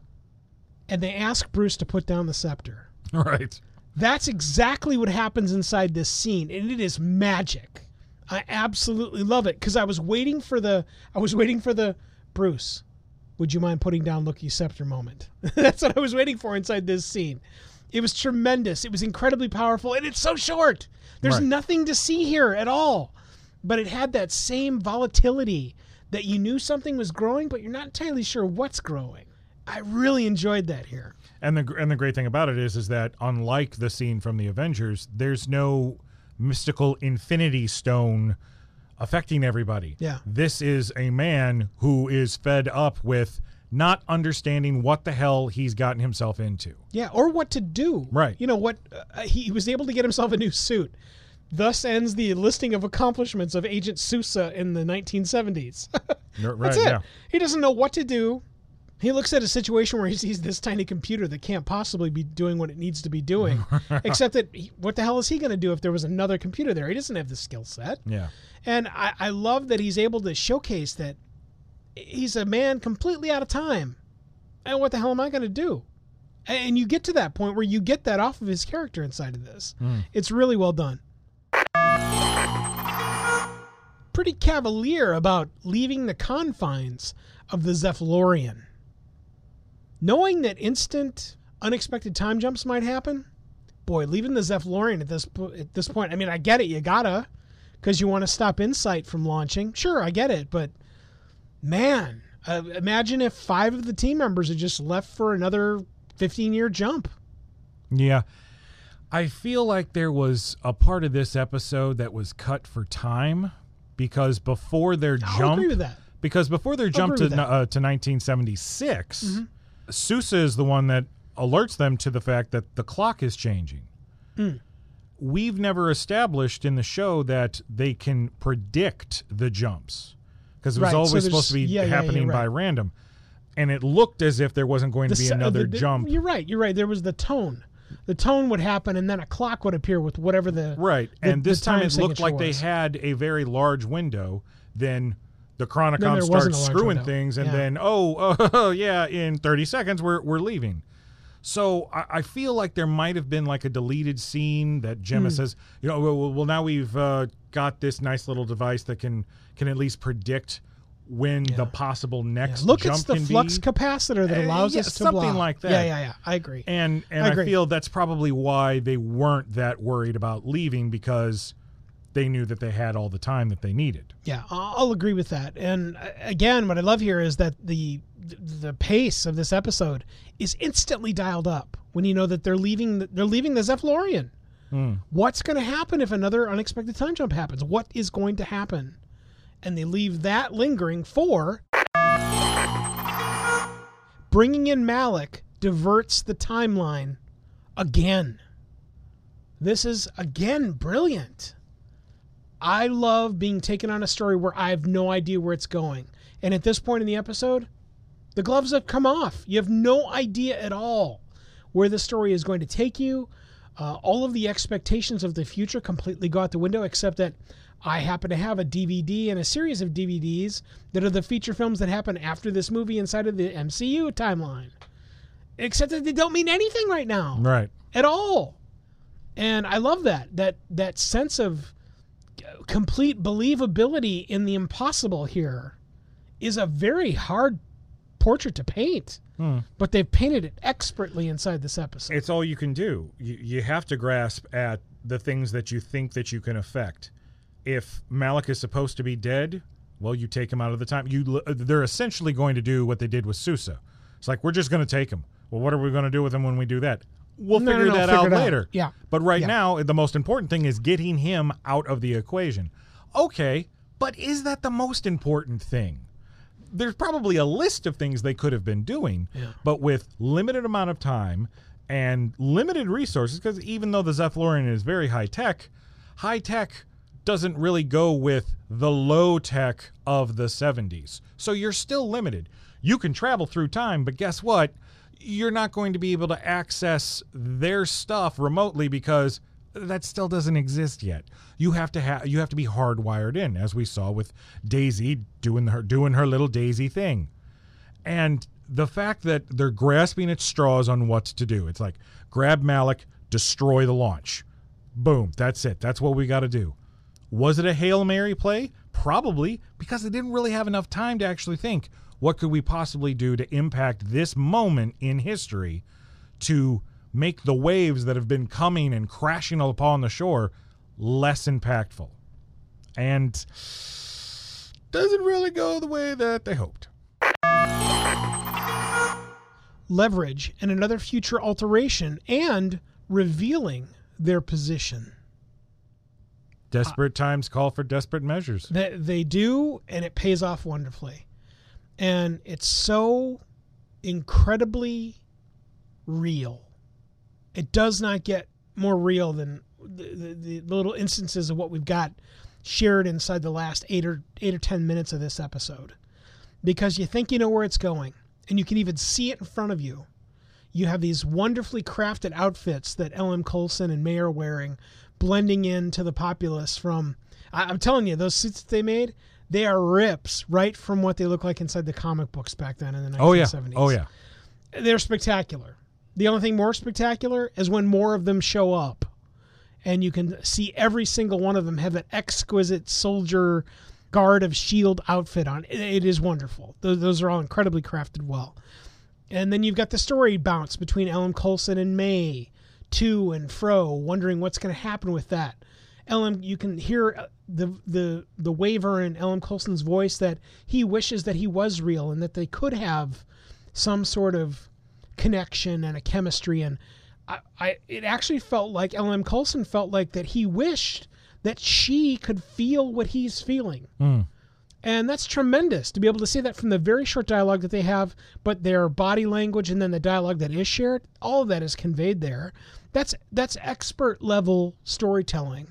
and they ask Bruce to put down the scepter. Right. That's exactly what happens inside this scene, and it is magic. I absolutely love it because I was waiting for the I was waiting for the Bruce. Would you mind putting down Loki's scepter moment? That's what I was waiting for inside this scene. It was tremendous. It was incredibly powerful, and it's so short. There's Right. nothing to see here at all, but it had that same volatility that you knew something was growing, but you're not entirely sure what's growing. I really enjoyed that here. And the and the great thing about it is is that unlike the scene from the Avengers, there's no mystical infinity stone affecting everybody. Yeah. This is a man who is fed up with not understanding what the hell he's gotten himself into. Yeah, or what to do. Right. You know what? Uh, he he was able to get himself a new suit. Thus ends the listing of accomplishments of Agent Sousa in the 1970s. Right, That's it. yeah. He doesn't know what to do. He looks at a situation where he sees this tiny computer that can't possibly be doing what it needs to be doing. except that, he, what the hell is he going to do if there was another computer there? He doesn't have the skill set. Yeah. And I, I love that he's able to showcase that he's a man completely out of time. And what the hell am I going to do? And you get to that point where you get that off of his character inside of this. Hmm. It's really well done. Pretty cavalier about leaving the confines of the Zephyr One. Knowing that instant, unexpected time jumps might happen, boy, leaving the Zephyr One at this at this point. I mean, I get it, you gotta, because you want to stop Insight from launching. Sure, I get it, but man, uh, imagine if five of the team members had just left for another fifteen-year jump. Yeah. I feel like there was a part of this episode that was cut for time because before their I'll jump agree with that. because before their jump agree to. Mm-hmm. uh, to 1976, Sousa is the one that alerts them to the fact that the clock is changing. Hmm. We've never established in the show that they can predict the jumps because it was Right, always there's- supposed to be yeah, yeah, yeah, happening by random. And it looked as if there wasn't going to be another the- the- jump. You're right. You're right. There was the tone. The tone would happen, and then a clock would appear with whatever the Right. the- and this time time it looked like they had a very large window. Then the Chronicom starts wasn't a large screwing window. things, and Yeah. then oh, oh, yeah, in 30 seconds we're we're leaving. So I, I feel like there might have been like a deleted scene that Gemma Hmm. says, you know, well, well now we've uh, got this nice little device that can can at least predict when the possible next Look, jump it's the flux be. capacitor that Uh, allows yeah, us to something block. like that. Yeah, yeah, yeah. I agree. And and I I, feel that's probably why they weren't that worried about leaving because they knew that they had all the time that they needed. Yeah, I'll agree with that. And uh, again, what I love here is that the the pace of this episode is instantly dialed up when you know that they're leaving. the- They're leaving the Zephyr One. What's going to happen if another unexpected time jump happens? What is going to happen? And they leave that lingering for bringing in Malick diverts the timeline again. This is again brilliant. I love being taken on a story where I have no idea where it's going. And at this point in the episode, the gloves have come off. You have no idea at all where the story is going to take you, Uh, all of the expectations of the future completely go out the window, except that I happen to have a DVD and a series of DVDs that are the feature films that happen after this movie inside of the MCU timeline. Except that they don't mean anything right now Right. at all. And I love that that that sense of complete believability in the impossible here is a very hard portrait to paint. Hmm. But they've painted it expertly inside this episode. It's all you can do. You, you have to grasp at the things that you think that you can affect. If Malick is supposed to be dead, well, you take him out of the time. You they're essentially going to do what they did with Sousa. It's like we're just going to take him. Well, what are we going to do with him when we do that? We'll No, no, figure no, that figure out it out. later. Yeah. But right Yeah. now, the most important thing is getting him out of the equation. Okay, but is that the most important thing? there's probably a list of things they could have been doing, but with limited amount of time and limited resources, because even though the Zephyr One is very high tech, high tech doesn't really go with the low tech of the 70s. So you're still limited. You can travel through time, but guess what? You're not going to be able to access their stuff remotely because that still doesn't exist yet. You have to have you have to be hardwired in, as we saw with Daisy doing her doing her little Daisy thing. And the fact that they're grasping at straws on what to do. It's like grab Malick, destroy the launch. Boom, that's it. That's what we got to do. Was it a Hail Mary play? Probably, because they didn't really have enough time to actually think what could we possibly do to impact this moment in history to make the waves that have been coming and crashing upon the shore less impactful. And doesn't really go the way that they hoped. Leverage and another future alteration and revealing their position. Desperate times call for desperate measures. They, they do, and it pays off wonderfully. And it's so incredibly real. It does not get more real than the, the, the little instances of what we've got shared inside the last eight or eight or ten minutes of this episode, because you think you know where it's going, and you can even see it in front of you. You have these wonderfully crafted outfits that L.M. Coulson and May are wearing, blending into the populace from. I, I'm telling you, those suits that they made, they are rips right from what they look like inside the comic books back then in the 1970s. Oh yeah. Oh yeah. They're spectacular. The only thing more spectacular is when more of them show up and you can see every single one of them have that exquisite soldier guard of shield outfit on. It, is wonderful. Those, those are all incredibly crafted well. And then you've got the story bounce between Ellen Coulson and May, to and fro, wondering what's going to happen with that. Ellen, you can hear the the the waver in Ellen Coulson's voice that he wishes that he was real and that they could have some sort of connection and a chemistry. And I, I it actually felt like Ellen Colson felt like that he wished that she could feel what he's feeling. Hmm. And that's tremendous to be able to see that from the very short dialogue that they have, but their body language and then the dialogue that is shared, all of that is conveyed there. That's that's expert level storytelling,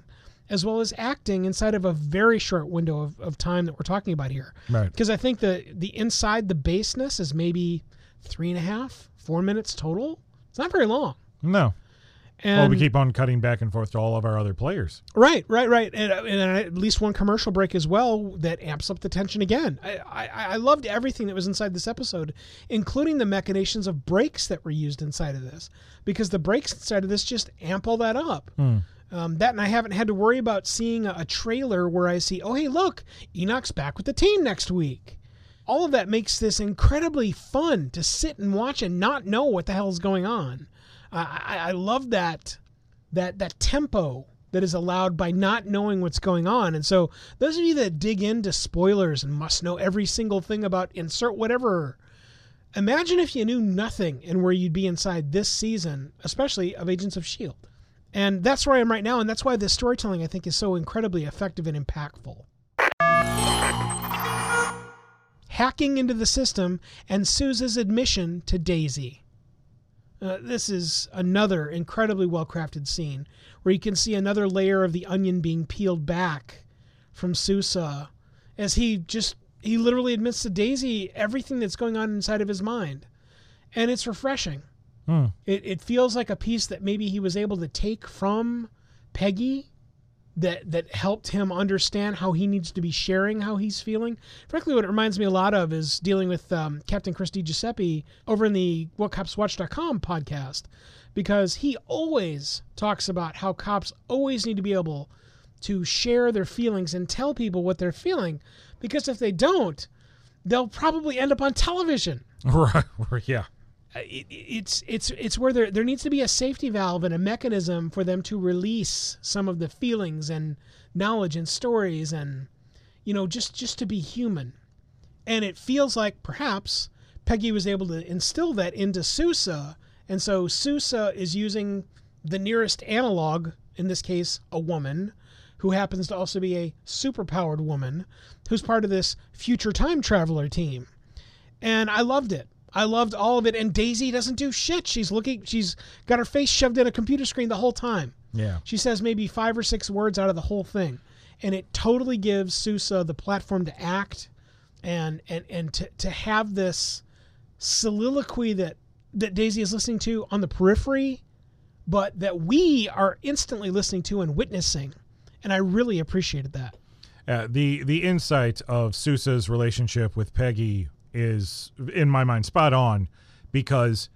as well as acting inside of a very short window of, of time that we're talking about here. Right. Because I think the the inside the baseness is maybe three and a half, four minutes total. It's not very long. No. And well, we keep on cutting back and forth to all of our other players. Right, right, right, and, uh, and at least one commercial break as well that amps up the tension again. I, I, I loved everything that was inside this episode, including the machinations of breaks that were used inside of this, because the breaks inside of this just amp all that up. Um, that, and I haven't had to worry about seeing a, a trailer where I see, oh hey, look, Enoch's back with the team next week. All of that makes this incredibly fun to sit and watch and not know what the hell is going on. I, I, I love that that that tempo that is allowed by not knowing what's going on. And so those of you that dig into spoilers and must know every single thing about insert whatever imagine if you knew nothing and where you'd be inside this season, especially of Agents of Shield. And that's where I am right now and that's why this storytelling I think is so incredibly effective and impactful. Hacking into the system and Sousa's admission to Daisy. Uh, this is another incredibly well crafted scene where you can see another layer of the onion being peeled back from Sousa as he just he literally admits to Daisy everything that's going on inside of his mind. And it's refreshing. It, it feels like a piece that maybe he was able to take from Peggy that that helped him understand how he needs to be sharing how he's feeling. Frankly, what it reminds me a lot of is dealing with um, Captain Christy Giuseppe over in the WhatCopsWatch.com podcast, because he always talks about how cops always need to be able to share their feelings and tell people what they're feeling, because if they don't, they'll probably end up on television Right. Yeah. Uh, it, it's it's it's where there there needs to be a safety valve and a mechanism for them to release some of the feelings and knowledge and stories and you know just just to be human. And it feels like perhaps Peggy was able to instill that into Sousa. And so Sousa is using the nearest analog in this case a woman who happens to also be a superpowered woman who's part of this future time traveler team. And I loved it. I loved all of it. And Daisy doesn't do shit. She's looking. She's got her face shoved in a computer screen the whole time. Yeah. She says maybe five or six words out of the whole thing, and it totally gives Sousa the platform to act, and and and to to have this soliloquy that that Daisy is listening to on the periphery, but that we are instantly listening to and witnessing, and I really appreciated that. Uh, the the insight of Sousa's relationship with Peggy is, in my mind, spot on, because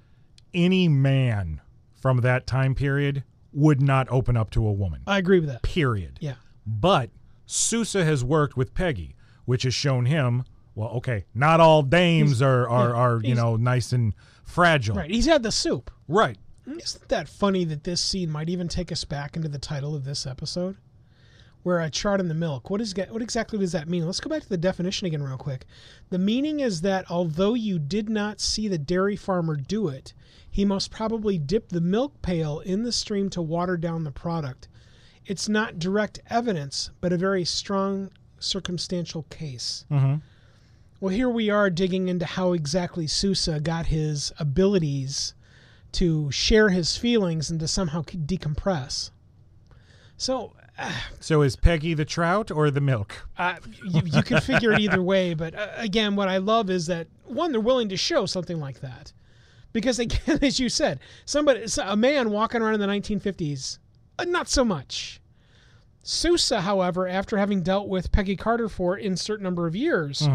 any man from that time period would not open up to a woman. I agree with that. Period. Yeah. But Sousa has worked with Peggy, which has shown him, well, okay, not all dames are are, yeah, are you know nice and fragile. Right. He's had the soup. Right. Isn't that funny that this scene might even take us back into the title of this episode? Where I Trout in the milk. What is what exactly does that mean? Let's go back to the definition again real quick. The meaning is that although you did not see the dairy farmer do it, he most probably dipped the milk pail in the stream to water down the product. It's not direct evidence, but a very strong circumstantial case. Mm-hmm. Well, here we are digging into how exactly Sousa got his abilities to share his feelings and to somehow decompress. So So is Peggy the trout or the milk? uh, you, you can figure it either way, but uh, again, what I love is that one, they're willing to show something like that, because again, as you said, somebody, a man walking around in the 1950s, uh, not so much. Sousa, however, after having dealt with Peggy Carter for in certain number of years,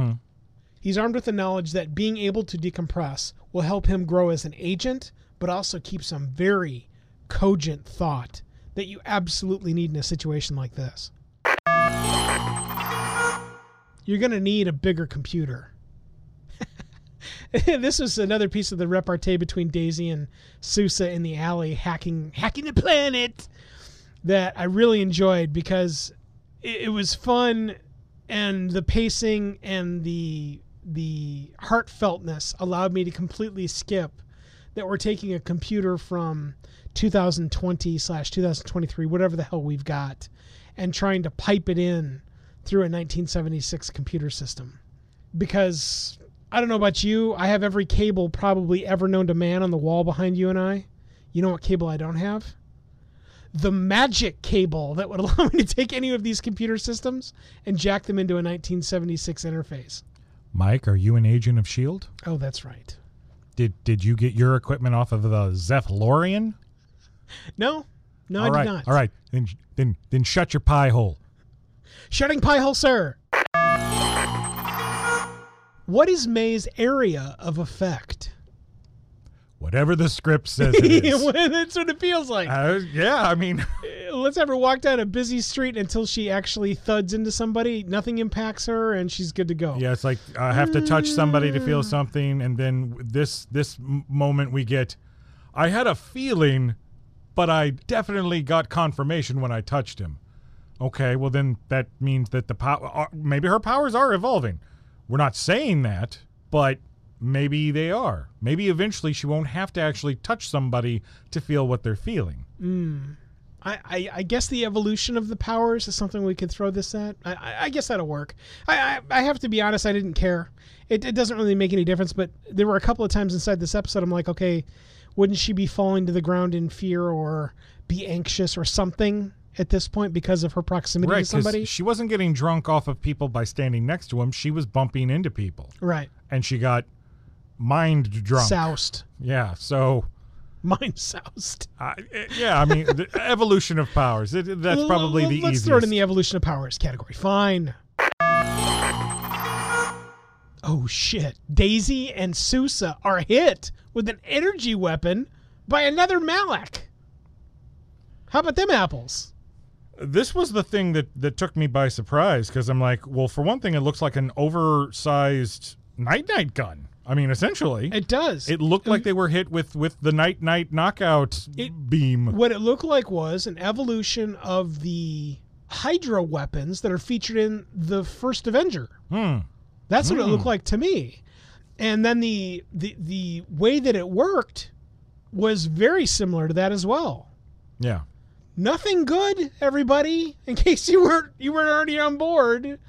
he's armed with the knowledge that being able to decompress will help him grow as an agent, but also keep some very cogent thought that you absolutely need in a situation like this. You're going to need a bigger computer. this was another piece of the repartee between Daisy and Sousa in the alley hacking hacking the planet that I really enjoyed because it, it was fun and the pacing and the the heartfeltness allowed me to completely skip that we're taking a computer from 2020 slash 2023 whatever the hell we've got and trying to pipe it in through a 1976 computer system because I don't know about you. I have every cable probably ever known to man on the wall behind you and I. You know what cable I don't have? The magic cable that would allow me to take any of these computer systems and jack them into a 1976 interface. Mike, are you an agent of Shield? Oh, that's right. Did did you get your equipment off of the Zephyr One? No, no, all I right, did not. all right. Then then then shut your pie hole. Shutting pie hole, sir. What is May's area of effect? Whatever the script says it is. That's what it feels like. Uh, yeah, I mean, uh, let's have her walk down a busy street until she actually thuds into somebody. Nothing impacts her, and she's good to go. yeah, it's like I have to touch somebody to feel mm. something, and then this this moment we get. I had a feeling, but I definitely got confirmation when I touched him. Okay, well then that means that the power uh, maybe her powers are evolving. We're not saying that, but maybe they are. Maybe eventually she won't have to actually touch somebody to feel what they're feeling. Hmm. I, I, I guess the evolution of the powers is something we could throw this at. I, I, I guess that'll work. I, I, I have to be honest, I didn't care. It, it doesn't really make any difference, but there were a couple of times inside this episode I'm like, okay, wouldn't she be falling to the ground in fear or be anxious or something at this point because of her proximity Right, to somebody? she wasn't getting drunk off of people by standing next to him. She was bumping into people, right. and she got mind drunk. Soused. Yeah, so Mind soused. Uh, yeah, I mean, the evolution of powers. It, that's probably the Let's easiest. throw it in the evolution of powers category. Fine. Oh shit. Daisy and Sousa are hit with an energy weapon by another Malick. How about them apples? this was the thing that that took me by surprise because I'm like, well, for one thing, it looks like an oversized night night gun. I mean, essentially, It does. it looked like they were hit with with the night night knockout It- beam. what it looked like was an evolution of the Hydra weapons that are featured in the first Avenger. Hmm. That's what it looked like to me. And then the, the the way that it worked was very similar to that as well. Yeah. Nothing good, everybody. In case you weren't you weren't already on board,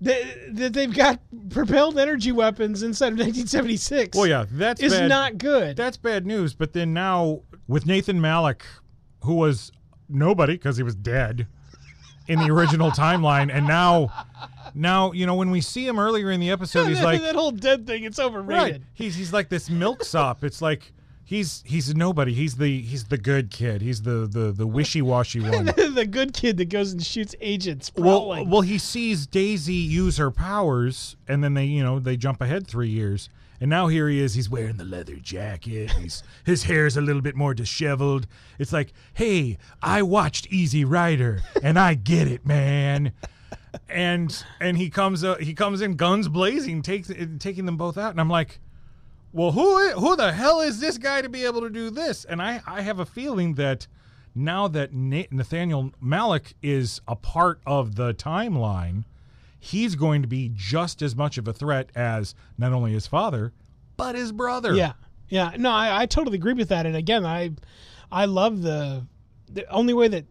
that, that they've got propelled energy weapons inside of 1976. Well, yeah, that's is bad. not good. that's bad news. But then now with Nathan Malick, who was nobody because he was dead in the original timeline, and now, now you know when we see him earlier in the episode, he's like, that whole dead thing. It's overrated. right, he's he's like this milksop. It's like. He's he's nobody. He's the he's the good kid. He's the the the wishy washy one. the good kid that goes and shoots agents. well, well, he sees Daisy use her powers, and then they, you know, they jump ahead three years, and now here he is. He's wearing the leather jacket. He's his hair's a little bit more disheveled. It's like, hey, I watched Easy Rider, and I get it, man. And and he comes uh, he comes in guns blazing, takes taking them both out, and I'm like, well, who who the hell is this guy to be able to do this? And I I have a feeling that now that Nathaniel Malick is a part of the timeline, he's going to be just as much of a threat as not only his father but his brother. Yeah, yeah. No, I, I totally agree with that. And again, I I love the the only way that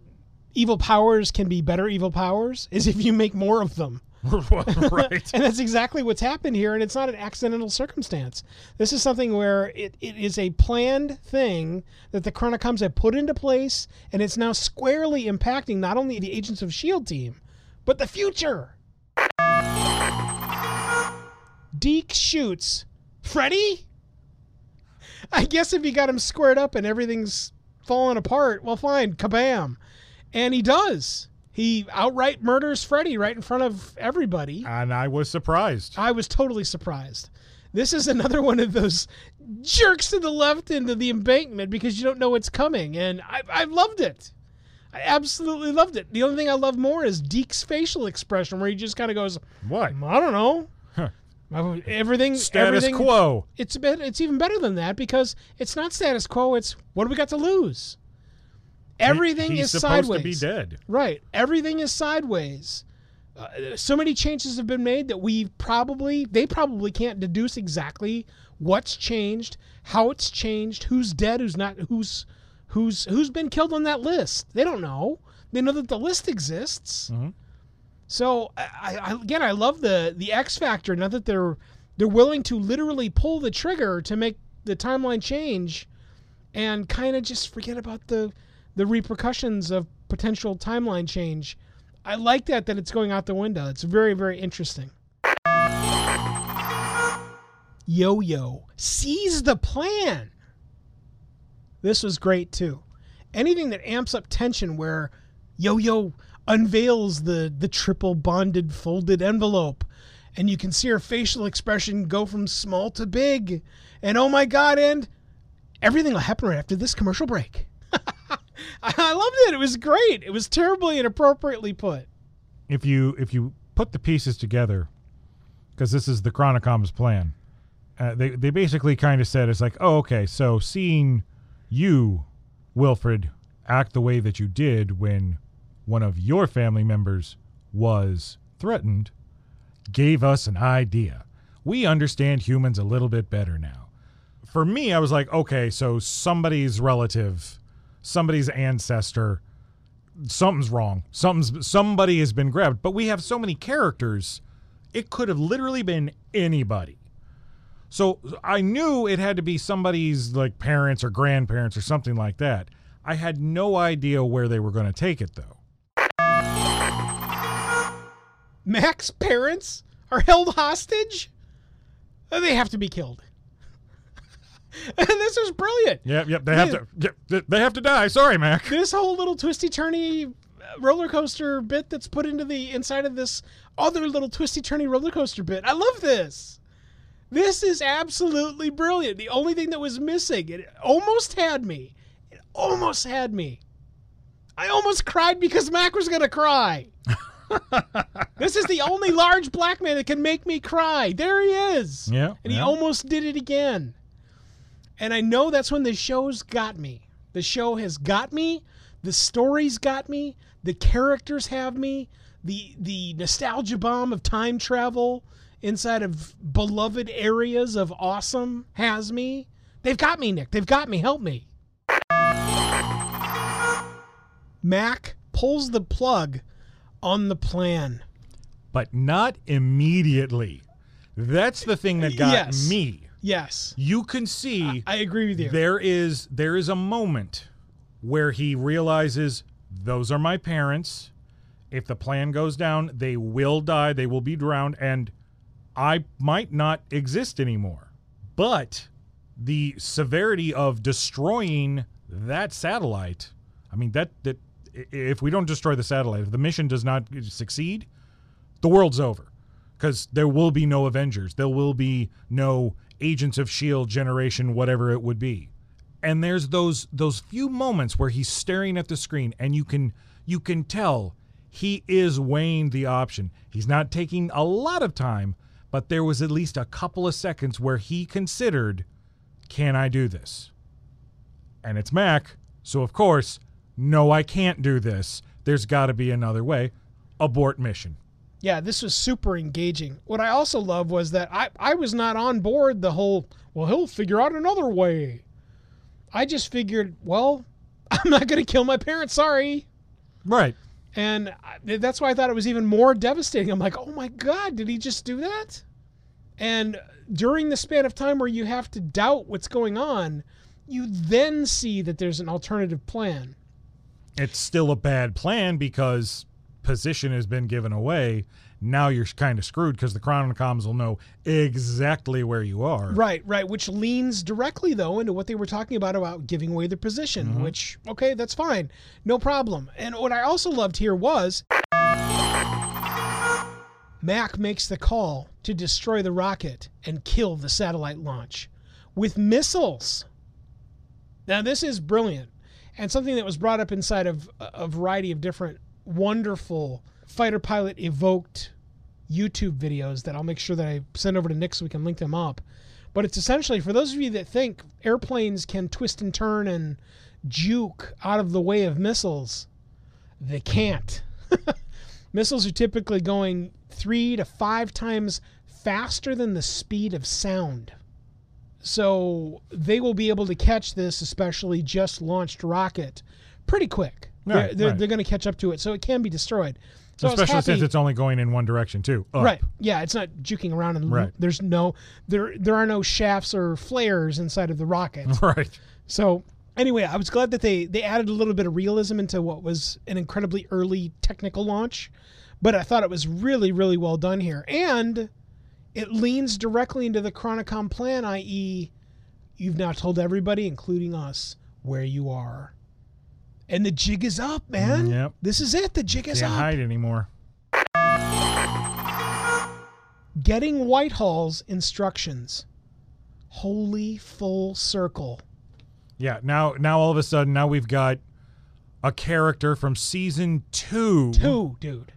evil powers can be better evil powers is if you make more of them. right. And that's exactly what's happened here, and it's not an accidental circumstance. This is something where it, it is a planned thing that the Chronicoms have put into place, and it's now squarely impacting not only the Agents of S.H.I.E.L.D. Team, but the future. Deke shoots Freddy? I guess if you got him squared up and everything's falling apart, well, fine, kabam. And he does. He outright murders Freddy right in front of everybody. And I was surprised. I was totally surprised. This is another one of those jerks to the left into the embankment because you don't know what's coming, and I, I loved it. I absolutely loved it. The only thing I love more is Deke's facial expression, where he just kind of goes, What? Hmm, "I don't know." Everything, Status everything, quo. It's a bit, It's even better than that because it's not status quo. It's what do we got to lose? Everything He's is supposed sideways. to be dead. Right. Everything is sideways. Uh, so many changes have been made that we probably, they probably can't deduce exactly what's changed, how it's changed, who's dead, who's not, who's, who's, who's been killed on that list. They don't know. They know that the list exists. So I, I, again, I love the the X factor. Not that they're they're willing to literally pull the trigger to make the timeline change, and kind of just forget about the the repercussions of potential timeline change. I like that that it's going out the window. It's very very interesting. Yo Yo seize the plan. This was great too. Anything that amps up tension where Yo Yo unveils the the triple bonded folded envelope and you can see her facial expression go from small to big and oh my god and everything will happen right after this commercial break. I loved it. It was great. It was terribly and appropriately put. If you if you put the pieces together, because this is the Chronicom's plan, uh, they they basically kind of said it's like, oh, okay, so seeing you, Wilfred, act the way that you did when one of your family members was threatened, gave us an idea. We understand humans a little bit better now. For me, I was like, okay, so somebody's relative, somebody's ancestor, something's wrong. Something's somebody has been grabbed. But we have so many characters, it could have literally been anybody. So I knew it had to be somebody's like parents or grandparents or something like that. I had no idea where they were going to take it though. Mac's parents are held hostage? They have to be killed. and this is brilliant. Yep, yep. They have to. Yep, they- they have to die. Sorry, Mac. This whole little twisty turny roller coaster bit that's put into the inside of this other little twisty turny roller coaster bit. I love this. This is absolutely brilliant. The only thing that was missing, it almost had me. It almost had me. I almost cried because Mac was going to cry. this is the only large black man that can make me cry. There he is. Yeah, And he almost did it again. And I know that's when the show's got me. The show has got me. The stories got me. The characters have me. The the nostalgia bomb of time travel inside of beloved areas of awesome has me. They've got me, Nick. They've got me. Help me. Mac pulls the plug on the plan. But not immediately. That's the thing that got Yes. me. Yes. You can see I agree with you. there is there is a moment where he realizes those are my parents. If the plan goes down, they will die, they will be drowned, and I might not exist anymore. But the severity of destroying that satellite, I mean that that if we don't destroy the satellite, if the mission does not succeed, the world's over because there will be no Avengers. There will be no Agents of Shield generation, whatever it would be. And there's those those few moments where he's staring at the screen, and you can you can tell he is weighing the option. He's not taking a lot of time, but there was at least a couple of seconds where he considered, "Can I do this?" And it's Mac, so of course, no, I can't do this. There's got to be another way. Abort mission. Yeah, this was super engaging. What I also love was that I, I was not on board the whole, well, he'll figure out another way. I just figured, well, I'm not going to kill my parents, sorry. Right. And I- that's why I thought it was even more devastating. I'm like, oh my God, did he just do that? And during the span of time where you have to doubt what's going on, you then see that there's an alternative plan. it's still a bad plan because position has been given away. Now you're kind of screwed because the Chronicoms will know exactly where you are. Right, right, which leans directly though into what they were talking about about giving away the position, mm-hmm. which okay, that's fine. No problem. And what I also loved here was Mac makes the call to destroy the rocket and kill the satellite launch with missiles. Now this is brilliant and something that was brought up inside of a variety of different wonderful fighter pilot evoked YouTube videos that I'll make sure that I send over to Nick so we can link them up. But it's essentially for those of you that think airplanes can twist and turn and juke out of the way of missiles, they can't. missiles are typically going three to five times faster than the speed of sound. So they will be able to catch this, especially just launched rocket, pretty quick. Right, they're they're, right. they're going to catch up to it, so it can be destroyed. So Especially since it's only going in one direction too. Up. Right. Yeah, it's not juking around and Right. there's no there there are no shafts or flares inside of the rocket. Right. so anyway, I was glad that they they added a little bit of realism into what was an incredibly early technical launch, but I thought it was really really well done here. And it leans directly into the Chronicom plan, i.e., you've now told everybody, including us, where you are. And the jig is up, man. Mm, yep. This is it. The jig is Can't up. hide anymore. Getting Whitehall's instructions. Holy full circle. Yeah. Now, now all of a sudden, now we've got a character from season two. Two, dude.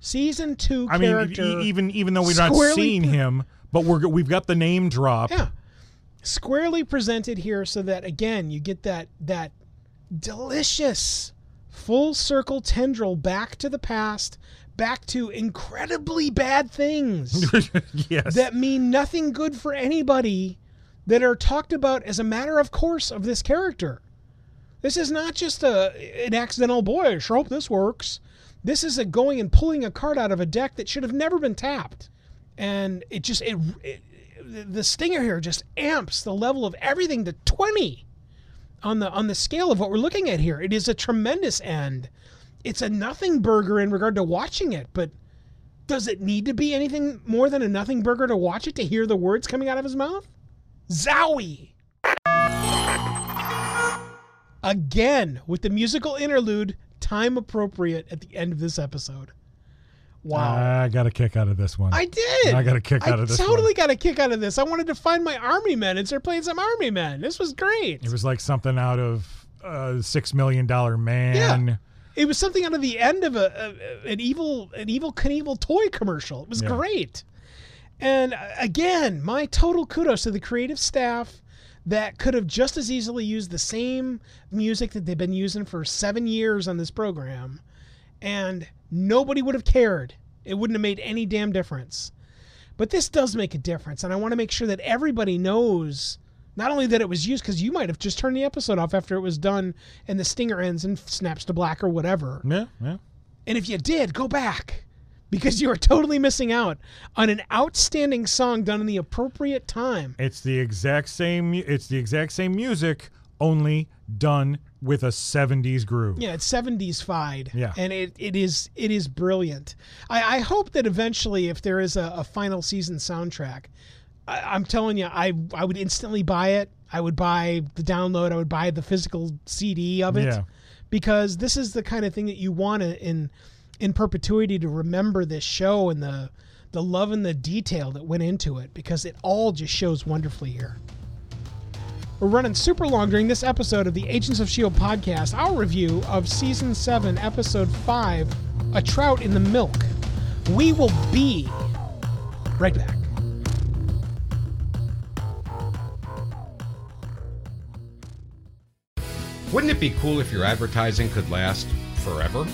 Season two I mean, e- even even though we're not squarely seeing him, but we're we've got the name drop. yeah. Squarely presented here so that again you get that that delicious full circle tendril back to the past, back to incredibly bad things. yes. that mean nothing good for anybody that are talked about as a matter of course of this character. This is not just a an accidental boy. I sure hope this works. This is a going and pulling a card out of a deck that should have never been tapped, and it just it, it the stinger here just amps the level of everything to twenty on the on the scale of what we're looking at here. It is a tremendous end. It's a nothing burger in regard to watching it, but does it need to be anything more than a nothing burger to watch it to hear the words coming out of his mouth? Zowie! Again, with the musical interlude, time appropriate at the end of this episode. Wow. I got a kick out of this one. I did. I got a kick out of this I totally one. got a kick out of this. I wanted to find my army men and start playing some army men. This was great. It was like something out of uh, Six Million Dollar Man. Yeah. It was something out of the end of a, a an evil an Evel Knievel toy commercial. It was Yeah. great. And uh, again, my total kudos to the creative staff that could have just as easily used the same music that they've been using for seven years on this program, and nobody would have cared. It wouldn't have made any damn difference. But this does make a difference, and I want to make sure that everybody knows not only that it was used, because you might have just turned the episode off after it was done and the stinger ends and snaps to black or whatever. Yeah, yeah. And if you did, go back because you are totally missing out on an outstanding song done in the appropriate time. It's the exact same. It's the exact same music, only done with a '70s groove. Yeah, it's 70s fied. Yeah. And it, it is it is brilliant. I, I hope that eventually if there is a, a final season soundtrack, I, I'm telling you, I I would instantly buy it. I would buy the download, I would buy the physical CD of it. Yeah. Because this is the kind of thing that you want in in perpetuity to remember this show and the the love and the detail that went into it because it all just shows wonderfully here. We're running super long during this episode of the Agents of S.H.I.E.L.D. podcast, our review of Season 7, Episode 5 A Trout in the Milk. We will be right back. Wouldn't it be cool if your advertising could last forever?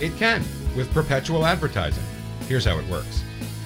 It can with perpetual advertising. Here's how it works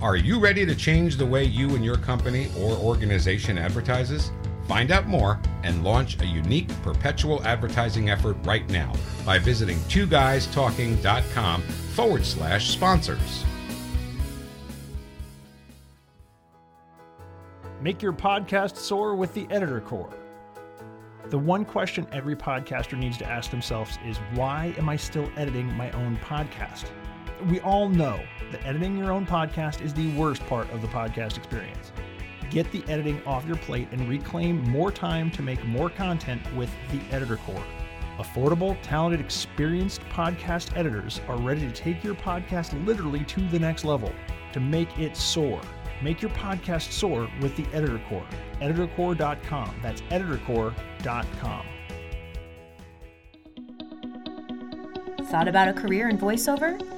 Are you ready to change the way you and your company or organization advertises? Find out more and launch a unique perpetual advertising effort right now by visiting twoguystalking.com forward slash sponsors. Make your podcast soar with the Editor Core. The one question every podcaster needs to ask themselves is why am I still editing my own podcast? We all know that editing your own podcast is the worst part of the podcast experience. Get the editing off your plate and reclaim more time to make more content with the Editor Core. Affordable, talented, experienced podcast editors are ready to take your podcast literally to the next level to make it soar. Make your podcast soar with the Editor Core. EditorCore.com. That's EditorCore.com. Thought about a career in voiceover?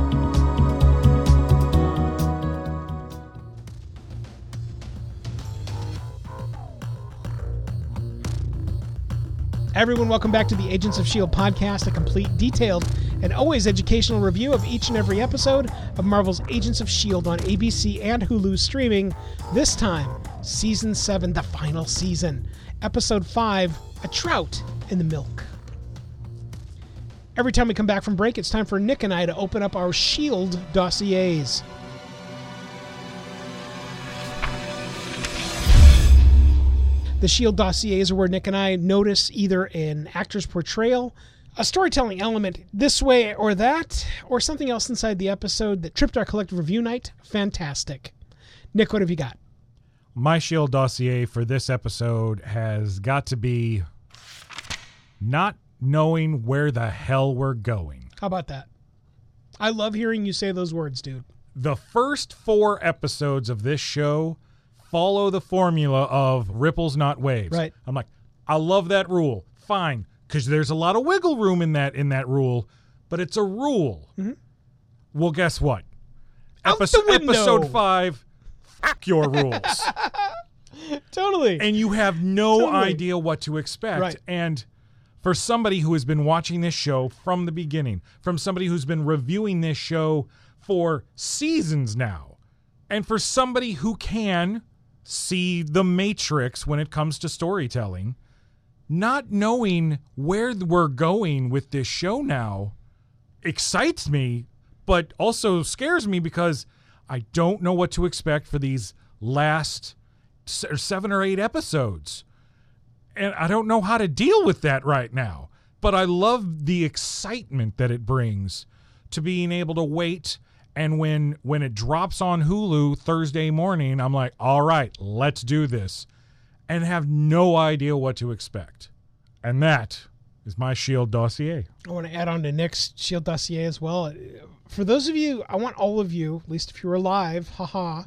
Everyone, welcome back to the Agents of S.H.I.E.L.D. podcast, a complete, detailed, and always educational review of each and every episode of Marvel's Agents of S.H.I.E.L.D. on ABC and Hulu streaming. This time, Season 7, the final season, Episode 5 A Trout in the Milk. Every time we come back from break, it's time for Nick and I to open up our S.H.I.E.L.D. dossiers. The Shield dossiers are where Nick and I notice either an actor's portrayal, a storytelling element this way or that, or something else inside the episode that tripped our collective review night. Fantastic. Nick, what have you got? My Shield dossier for this episode has got to be not knowing where the hell we're going. How about that? I love hearing you say those words, dude. The first four episodes of this show follow the formula of ripples, not waves. Right. I'm like, I love that rule. Fine, because there's a lot of wiggle room in that in that rule, but it's a rule. Mm-hmm. Well, guess what? Out Epis- the window. Episode five, fuck your rules. Totally. and you have no Totally. idea what to expect. Right. And for somebody who has been watching this show from the beginning, from somebody who's been reviewing this show for seasons now, and for somebody who can see the matrix when it comes to storytelling, not knowing where we're going with this show now excites me, but also scares me because I don't know what to expect for these last seven or eight episodes. And I don't know how to deal with that right now. But I love the excitement that it brings to being able to wait and when when it drops on Hulu Thursday morning, I'm like, "All right, let's do this." And have no idea what to expect. And that is my Shield dossier. I want to add on to Nick's Shield dossier as well. For those of you, I want all of you, at least if you're alive, haha,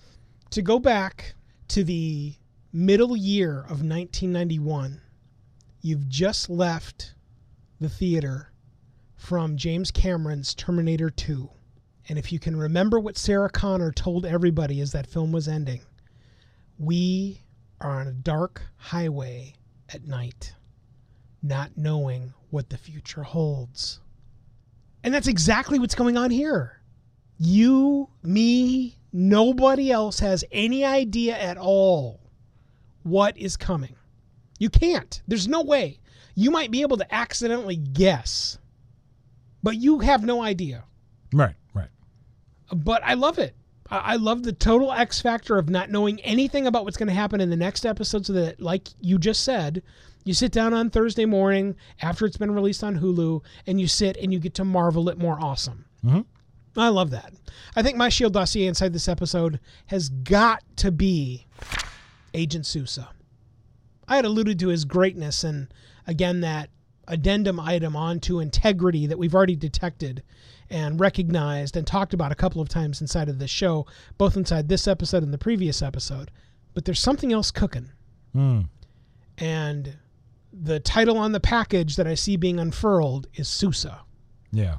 to go back to the middle year of 1991. You've just left the theater from James Cameron's Terminator 2. And if you can remember what Sarah Connor told everybody as that film was ending, we are on a dark highway at night not knowing what the future holds. And that's exactly what's going on here. You, me, nobody else has any idea at all what is coming. You can't. There's no way. You might be able to accidentally guess, but you have no idea. Right. But I love it. I love the total X factor of not knowing anything about what's going to happen in the next episode. So that, like you just said, you sit down on Thursday morning after it's been released on Hulu and you sit and you get to marvel at more awesome. Mhm. I love that. I think my Shield dossier inside this episode has got to be Agent Sousa. I had alluded to his greatness and again that addendum item onto integrity that we've already detected and recognized and talked about a couple of times inside of this show, both inside this episode and the previous episode. But there's something else cooking. Mm. And the title on the package that I see being unfurled is Sousa. Yeah.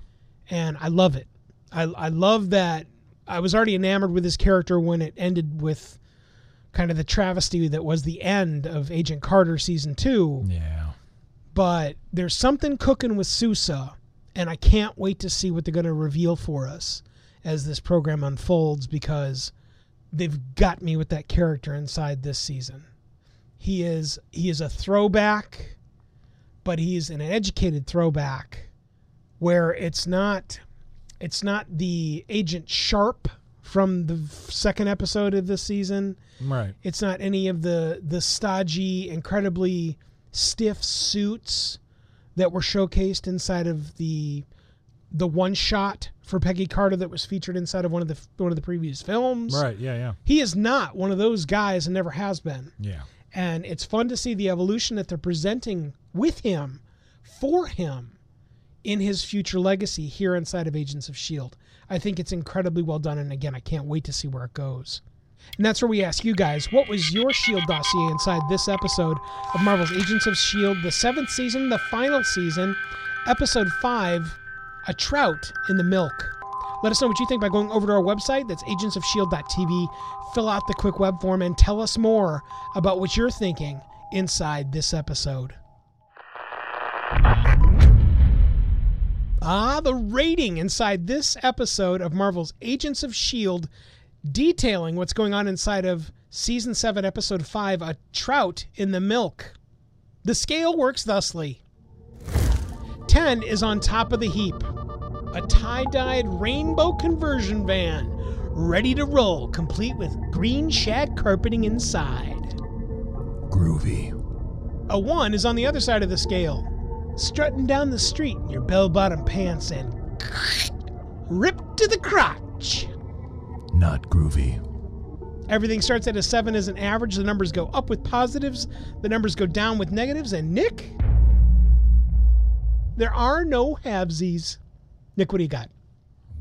And I love it. I, I love that I was already enamored with his character when it ended with kind of the travesty that was the end of Agent Carter season two. Yeah. But there's something cooking with Sousa, and I can't wait to see what they're going to reveal for us as this program unfolds because they've got me with that character inside this season. He is he is a throwback, but he's an educated throwback where it's not it's not the Agent Sharp from the second episode of this season. Right. It's not any of the the stodgy, incredibly stiff suits that were showcased inside of the the one shot for Peggy Carter that was featured inside of one of the one of the previous films. Right. Yeah. Yeah. He is not one of those guys and never has been. Yeah. And it's fun to see the evolution that they're presenting with him for him in his future legacy here inside of Agents of S.H.I.E.L.D. I think it's incredibly well done. And again, I can't wait to see where it goes. And that's where we ask you guys what was your S.H.I.E.L.D. dossier inside this episode of Marvel's Agents of S.H.I.E.L.D., the seventh season, the final season, episode five A Trout in the Milk. Let us know what you think by going over to our website. That's agentsofshield.tv. Fill out the quick web form and tell us more about what you're thinking inside this episode. Ah, the rating inside this episode of Marvel's Agents of S.H.I.E.L.D., detailing what's going on inside of Season 7, Episode 5, A Trout in the Milk. The scale works thusly 10 is on top of the heap. A tie dyed rainbow conversion van, ready to roll, complete with green shag carpeting inside. Groovy. A 1 is on the other side of the scale, strutting down the street in your bell bottom pants and ripped to the crotch. Not groovy. Everything starts at a 7 as an average. The numbers go up with positives, the numbers go down with negatives. And Nick, there are no halvesies. Nick, what do you got?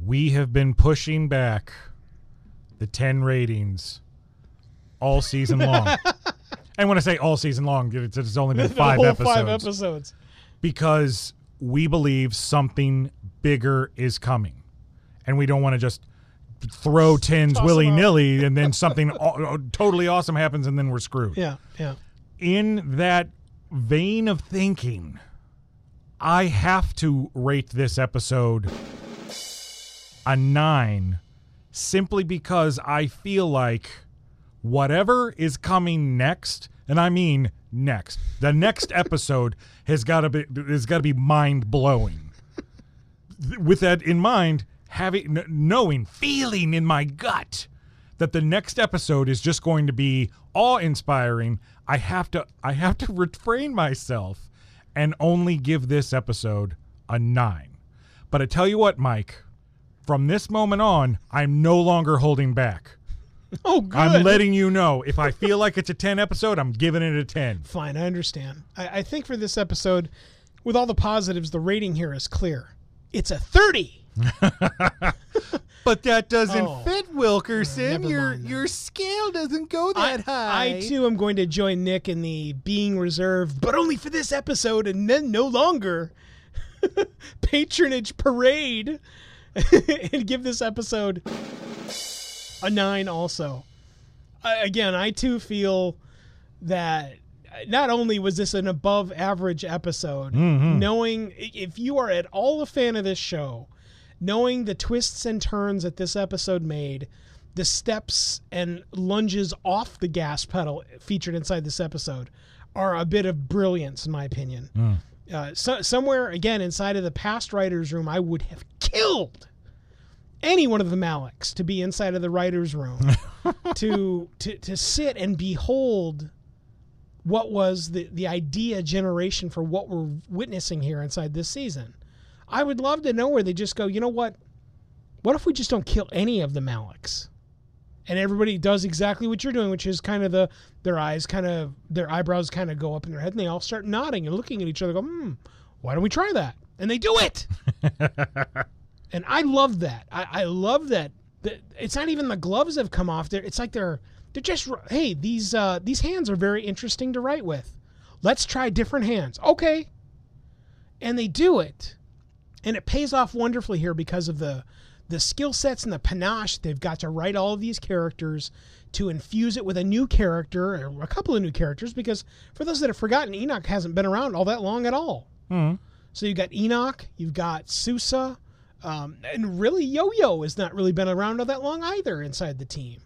We have been pushing back the 10 ratings all season long. and when I say all season long, it's, it's only been five episodes. five episodes. because we believe something bigger is coming. And we don't want to just throw tins Toss willy nilly, and then something totally awesome happens, and then we're screwed. Yeah, yeah. In that vein of thinking, I have to rate this episode a nine simply because I feel like whatever is coming next, and I mean next, the next episode has got to be has got to be mind blowing. With that in mind, having kn- knowing, feeling in my gut that the next episode is just going to be awe inspiring, I have to I have to refrain myself and only give this episode a nine. But I tell you what, Mike, from this moment on, I'm no longer holding back. Oh, good. I'm letting you know if I feel like it's a 10 episode, I'm giving it a 10. Fine, I understand. I, I think for this episode, with all the positives, the rating here is clear. It's a 30. But that doesn't Oh. fit, Wilkerson. never your mind your scale doesn't go I, that high. I too am going to join Nick in the being reserved, but only for this episode and then no longer patronage parade and give this episode a nine also. I, again, I too feel that not only was this an above average episode, mm-hmm. knowing if you are at all a fan of this show, knowing the twists and turns that this episode made, the steps and lunges off the gas pedal featured inside this episode are a bit of brilliance, in my opinion. Uh, so, somewhere again inside of the past writers' room, I would have killed any one of the Malicks to be inside of the writers' room to to to sit and behold what was the the idea generation for what we're witnessing here inside this season. I would love to know where they just go. You know what? What if we just don't kill any of the Malicks? And everybody does exactly what you're doing, which is kind of the their eyes kind of their eyebrows kind of go up in their head, and they all start nodding and looking at each other. Go, hmm, why don't we try that? And they do it. and I love that. I, I love that. It's not even the gloves have come off. There, it's like they're they're just hey these uh, these hands are very interesting to write with. Let's try different hands. Okay. And they do it, and it pays off wonderfully here because of the the skill sets and the panache they've got to write all of these characters to infuse it with a new character or a couple of new characters because for those that have forgotten enoch hasn't been around all that long at all. So you've got enoch you've got Sousa um, and really yo-yo has not really been around all that long either inside the team.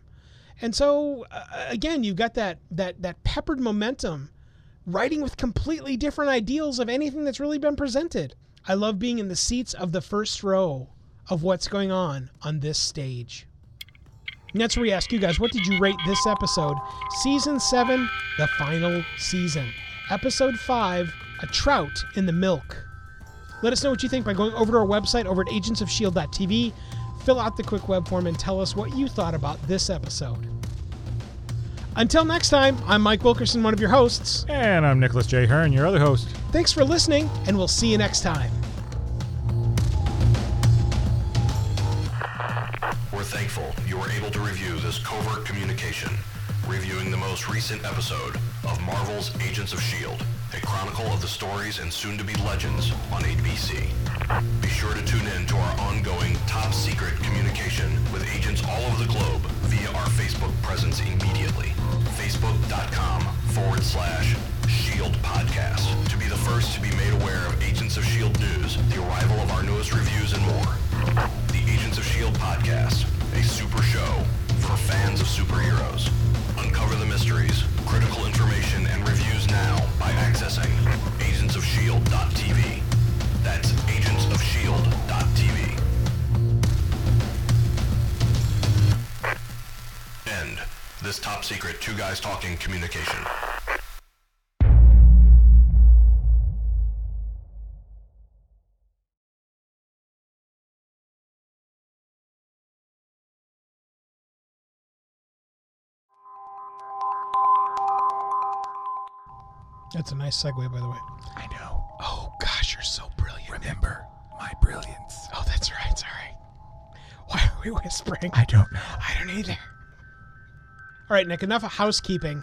And so uh, again you've got that that that peppered momentum writing with completely different ideals of anything that's really been presented i love being in the seats of the first row of what's going on on this stage. And that's where we ask you guys, what did you rate this episode? Season 7, the final season. Episode 5, A Trout in the Milk. Let us know what you think by going over to our website over at agentsofshield.tv. Fill out the quick web form and tell us what you thought about this episode. Until next time, I'm Mike Wilkerson, one of your hosts. And I'm Nicholas J. Hearne, your other host. Thanks for listening, and we'll see you next time. We're thankful you were able to review this covert communication, reviewing the most recent episode of Marvel's Agents of S.H.I.E.L.D., a chronicle of the stories and soon-to-be legends on ABC. Be sure to tune in to our ongoing top-secret communication with agents all over the globe via our Facebook presence immediately. Facebook.com forward slash Shield Podcast to be the first to be made aware of Agents of S.H.I.E.L.D. news, the arrival of our newest reviews, and more. The Agents of S.H.I.E.L.D. Podcast, a super show for fans of superheroes. Uncover the mysteries, critical information, and reviews now by accessing agentsofshield.tv. That's agentsofshield.tv. End this top secret two guys talking communication. That's a nice segue, by the way. I know. Oh, gosh, you're so brilliant. Remember my brilliance. Oh, that's right. Sorry. Why are we whispering? I don't know. I don't either. All right, Nick, enough of housekeeping.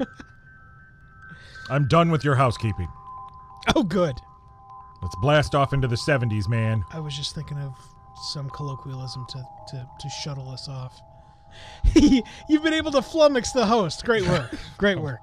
I'm done with your housekeeping. Oh, good. Let's blast off into the 70s, man. I was just thinking of some colloquialism to, to, to shuttle us off. You've been able to flummox the host. Great work. Great oh. work.